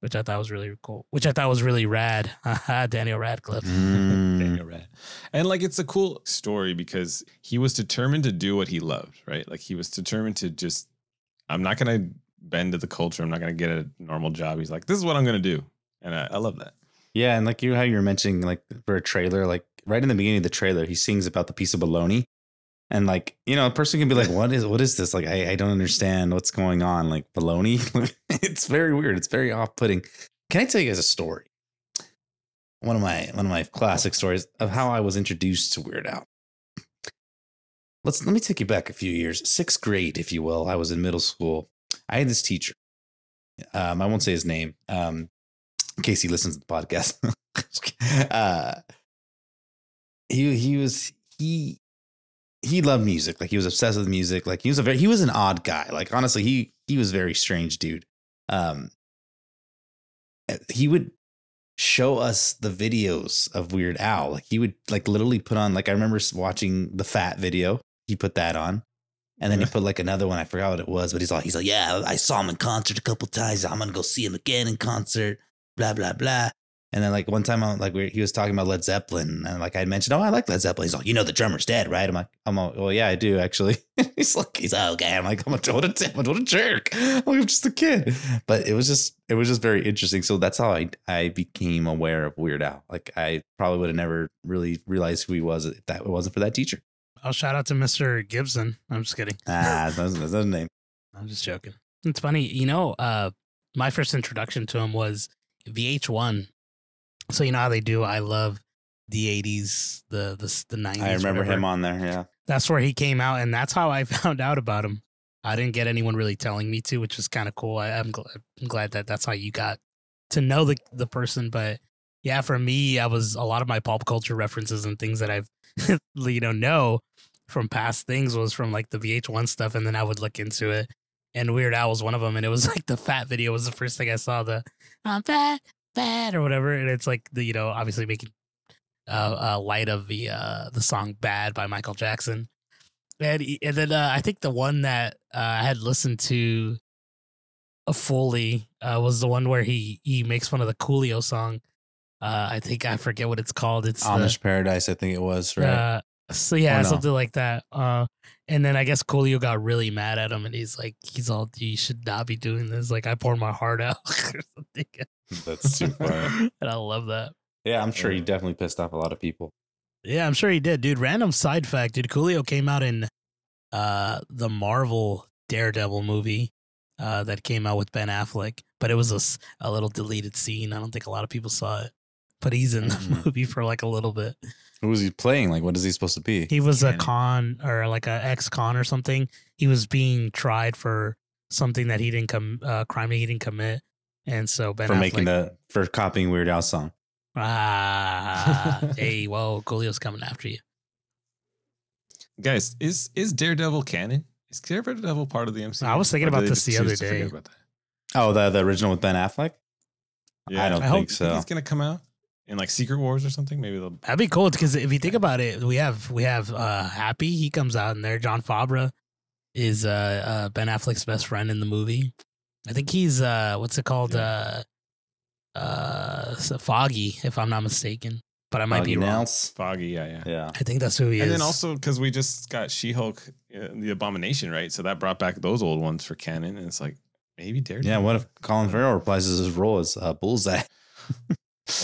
A: which I thought was really cool. Which I thought was really rad. Daniel Radcliffe.
B: Mm.
C: Daniel Rad. And like it's a cool story because he was determined to do what he loved, right? Like he was determined to just I'm not gonna bend to the culture. I'm not gonna get a normal job. He's like, this is what I'm gonna do. And I, I love that.
B: Yeah, and like you how you were mentioning, like for a trailer, like right in the beginning of the trailer, he sings about the piece of bologna. And like, you know, a person can be like, What is what is this? Like, I, I don't understand what's going on. Like bologna. it's very weird. It's very off-putting. Can I tell you guys a story? One of my one of my classic stories of how I was introduced to Weird Al. Let's let me take you back a few years. Sixth grade, if you will. I was in middle school. I had this teacher. Um, I won't say his name. Um, in case he listens to the podcast. uh, he he was he he loved music. Like he was obsessed with music. Like he was a very he was an odd guy. Like honestly, he he was very strange dude. Um, he would show us the videos of Weird Al. Like he would like literally put on like I remember watching the Fat video. He put that on. And then he uh-huh. put like another one. I forgot what it was, but he's like, he's like, yeah, I saw him in concert a couple times. I'm gonna go see him again in concert. Blah blah blah. And then like one time, I like he was talking about Led Zeppelin, and like I mentioned, oh, I like Led Zeppelin. He's like, you know, the drummer's dead, right? I'm like, I'm like, well, yeah, I do actually. he's like, he's like, okay. I'm like, I'm a total, a, what a jerk. I'm like, I'm just a kid. But it was just, it was just very interesting. So that's how I I became aware of Weird Al. Like I probably would have never really realized who he was if that it wasn't for that teacher.
A: Oh, shout out to Mr. Gibson. I'm just kidding.
B: Ah, that's, that's his name.
A: I'm just joking. It's funny, you know. Uh, my first introduction to him was VH1. So you know how they do. I love the '80s, the the the '90s.
B: I remember
A: whatever.
B: him on there. Yeah.
A: That's where he came out, and that's how I found out about him. I didn't get anyone really telling me to, which is kind of cool. I, I'm, gl- I'm glad that that's how you got to know the the person. But yeah, for me, I was a lot of my pop culture references and things that I've you know know from past things was from like the VH1 stuff, and then I would look into it. And Weird Al was one of them, and it was like the fat video was the first thing I saw. The I'm fat, fat, or whatever, and it's like the you know obviously making uh, uh light of the uh the song "Bad" by Michael Jackson. And, and then uh, I think the one that uh, I had listened to uh, fully uh, was the one where he he makes fun of the Coolio song. Uh, I think I forget what it's called. It's the-
B: Amish Paradise, I think it was, right?
A: uh, so yeah,
B: no?
A: something like that. Uh, and then I guess Coolio got really mad at him, and he's like, "He's all, you should not be doing this. Like, I poured my heart out." or something.
B: That's too funny.
A: and I love that.
B: Yeah, I'm sure he definitely pissed off a lot of people.
A: Yeah, I'm sure he did, dude. Random side fact, dude. Coolio came out in uh the Marvel Daredevil movie uh that came out with Ben Affleck, but it was a little deleted scene. I don't think a lot of people saw it. But he's in the
B: Mhm.
A: movie for like a little bit.
B: Who was he playing? Like, what is he supposed to be?
A: He was a con or like a ex con or something. He was being tried for something that he didn't come uh crime that he didn't commit. And so Ben
B: for
A: Affleck,
B: making the for copying Weird Al song.
A: ah hey, whoa, Coolio's coming after you.
C: Guys, is is Daredevil canon? Is Daredevil part of the MCU?
A: I was thinking about this the
C: choose
A: other
C: to forget
A: day.
C: About that?
B: Oh, the the original with Ben Affleck. Yeah, I don't
A: I
B: think
A: hope-
C: think
B: so.
C: he's gonna come out in like Secret Wars or something? Maybe they'll.
A: That'd be cool because if you think about it, we have we have uh Happy. He comes out in there. Jon Favreau is uh, uh Ben Affleck's best friend in the movie. I think he's uh what's it called uh uh Foggy if I'm not mistaken, but I might
B: Foggy
A: be wrong.
B: Nells.
C: Foggy, yeah, yeah.
B: Yeah.
A: I think that's who he
C: And
A: is.
C: And then also because we just got She Hulk, uh, the Abomination, right? So that brought back those old ones for canon, and it's like maybe Daredevil.
B: Yeah. What if Colin Farrell replaces his role as uh, Bullseye?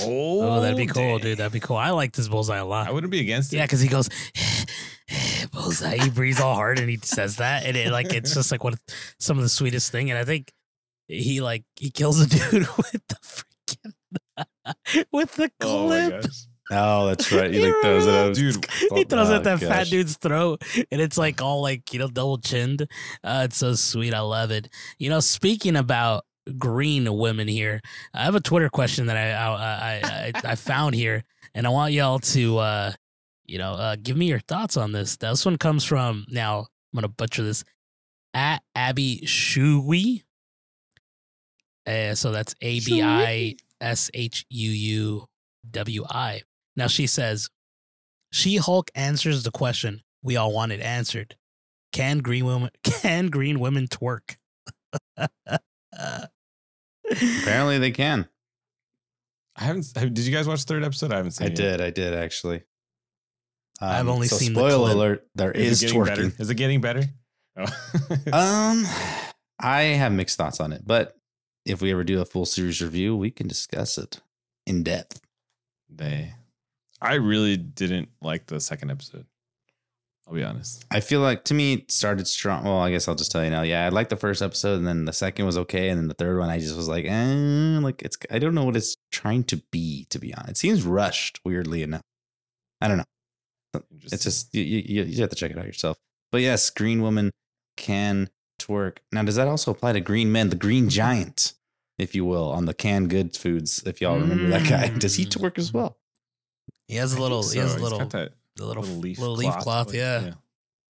C: Oh,
A: oh, that'd be cool,
C: dang.
A: dude. That'd be cool. I like this bullseye a lot.
C: I wouldn't be against it.
A: Yeah, because he goes bullseye. He breathes all hard and he says that, and it like it's just like what some of the sweetest thing. And I think he like he kills a dude with the freaking with the
C: Oh
A: clip.
C: gosh.
B: Oh, that's right. He
A: You
B: like throws it
A: remember
B: out.
C: Dude,
A: he throws it
B: Oh,
A: at that fat dude's throat, and it's like all like you know double chinned. Uh, it's so sweet. I love it. You know, speaking about green women here, I have a Twitter question that I I I, I, I found here, and I want y'all to uh, you know uh, give me your thoughts on this. This one comes from now. I'm gonna butcher this at Abby Shui. Uh, so that's A B I S H U U W I. Now she says, She Hulk answers the question we all wanted answered. Can green women can green women twerk?
B: Apparently, they can.
C: I haven't. have- Did you guys watch the third episode? I haven't seen.
B: I
C: it yet.
B: did. I did actually.
A: I've
B: Um,
A: only
B: so
A: seen
B: spoiler
A: clip.
B: alert. There
C: Is,
B: is,
C: it getting
B: twerking.
C: better? Is it getting better? Oh.
B: Um, I have mixed thoughts on it, but if we ever do a full series review, we can discuss it in depth.
C: they. I really didn't like the second episode. I'll be honest.
B: I feel like to me it started strong. Well, I guess I'll just tell you now. Yeah, I liked the first episode, and then the second was okay, and then the third one I just was like, eh, like it's. I don't know what it's trying to be. To be honest, it seems rushed. Weirdly enough, I don't know. It's just you, you, you have to check it out yourself. But yes, Green Woman can twerk. Now, does that also apply to Green Men, the Green Giant, if you will, on the canned goods foods? If y'all remember that guy, does he
A: Mm.
B: twerk as well?
A: he has a little
C: think
A: he has a little
C: got that
A: the little
C: little leaf
A: little leaf cloth,
C: like-
A: yeah.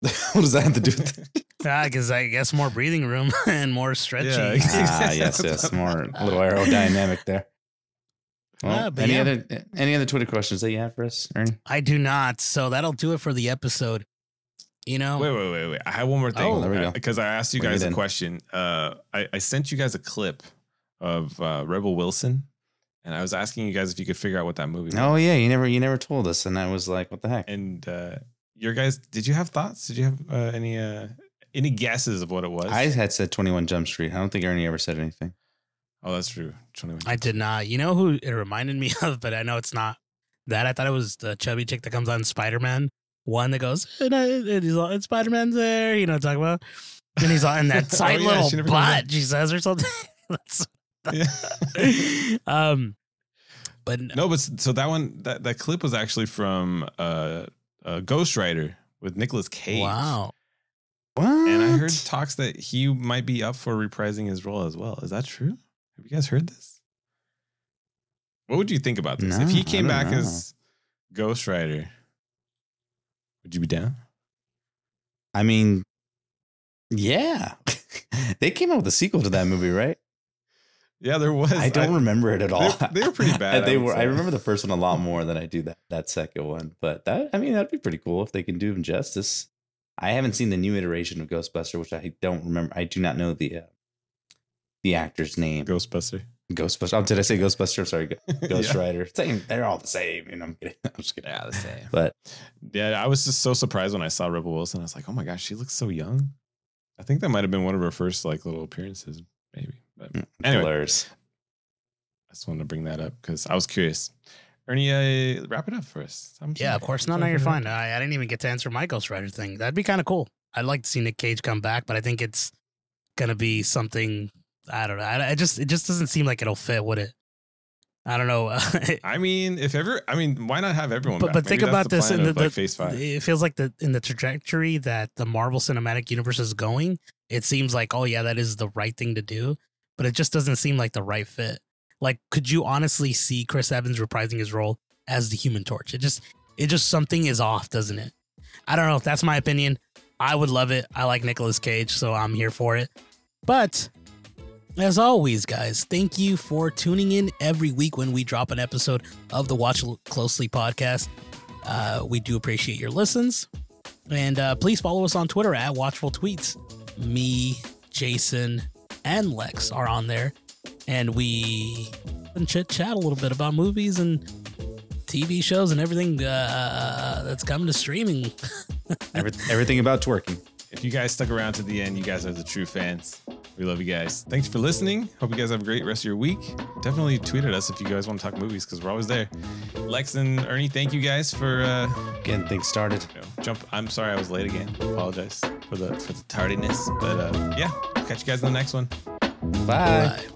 B: what does that have to do with it?
A: Yeah, because I guess more breathing room and more stretchy.
C: Yeah,
B: ah, yes, yes, more a little aerodynamic there. Well,
A: Ah, but
B: any
A: yeah.
B: other any other Twitter questions that you have for us, Ernie?
A: I do not. So that'll do it for the episode. You know,
C: Wait, wait, wait, wait. I have one more thing.
B: Oh, there we go.
C: Because I asked you
B: Bring
C: guys a
B: in.
C: question. Uh, I, I sent you guys a clip of uh, Rebel Wilson, and I was asking you guys if you could figure out what that movie. was.
B: Oh yeah, you never you never told us, and I was like, what the heck?
C: And uh, your guys, did you have thoughts? Did you have uh, any uh, any guesses of what it was?
B: I had said Twenty One Jump Street. I don't think Ernie ever said anything.
C: oh, that's true. 21.
A: I did not. You know who it reminded me of, but I know it's not that. I thought it was the chubby chick that comes on Spider Man. One that goes, and, and he's all, and Spider Man's there. You know, what I'm talking about. And he's on that
C: Oh,
A: tight
C: yeah,
A: little
C: she never
A: butt. She says or something. That's-
C: Yeah.
A: um, but
C: no, but so that one, that, that clip was actually from uh, uh, Ghost Rider with Nicolas Cage.
A: wow,
B: What?
C: And I heard talks that he might be up for reprising his role as well. Is that true? Have you guys heard this? What would you think about this? if he came back
B: know.
C: as Ghost Rider, would you be down?
B: I mean, yeah, they came out with a sequel to that movie, right?
C: Yeah, there was.
B: I don't remember it at all.
C: they- they were pretty bad, I
B: they
C: would
B: were. I remember the first one a lot more than I do that that second one. But that, I mean, that'd be pretty cool if they can do him justice. I haven't seen the new iteration of Ghostbuster, which I don't remember. I do not know the uh, the actor's name.
C: Ghostbuster.
B: Ghostbuster. Oh, did I say Ghostbuster? I'm sorry, Ghost
C: yeah.
B: Rider. Same. They're all the same. You know, I'm kidding. I'm just kidding.
C: the same.
B: But
C: Yeah, I was just so surprised when I saw Rebel Wilson. I was like, oh my gosh, she looks so young. I think that might have been one of her first like little appearances, maybe. But
B: mm,
C: anyway,
B: hilarious.
C: I just wanted to bring that up because I was curious. Ernie, uh, wrap it up for us. I'm
A: Yeah,
C: sorry.
A: of course. No, no, you're fine. I, I didn't even get to answer my Ghost Rider thing. That'd be kind of cool. I'd like to see Nick Cage come back, but I think it's gonna be something. I don't know. I, I just it just doesn't seem like it'll fit, would it? I don't know.
C: I mean, if ever, I mean, why not have everyone?
A: But-
C: back?
A: but
C: Maybe
A: think about
C: the
A: this in
C: of,
A: the-
C: like Phase Five.
A: it feels like the in the trajectory that the Marvel Cinematic Universe is going, it seems like oh yeah, that is the right thing to do, but it just doesn't seem like the right fit. Like, could you honestly see Chris Evans reprising his role as the Human Torch? It just, it just something is off, doesn't it? I don't know. That's my opinion. I would love it. I like Nicolas Cage, so I'm here for it. But as always, guys, thank you for tuning in every week when we drop an episode of the Watch Closely podcast. Uh, we do appreciate your listens. And uh, please follow us on Twitter at Watchful Tweets. Me, Jason, and Lex are on there. And we chit chat a little bit about movies and TV shows and everything uh, that's coming to streaming.
B: Every, everything about twerking.
C: If you guys stuck around to the end, you guys are the true fans. We love you guys. Thanks for listening. Hope you guys have a great rest of your week. Definitely tweet at us if you guys want to talk movies because we're always there. Lex and Ernie, thank you guys for uh,
B: Getting things started.
C: you know, jump. I'm sorry I was late again. Apologize for the for the tardiness, but uh, yeah, catch you guys in the next one.
B: Bye.
A: Bye.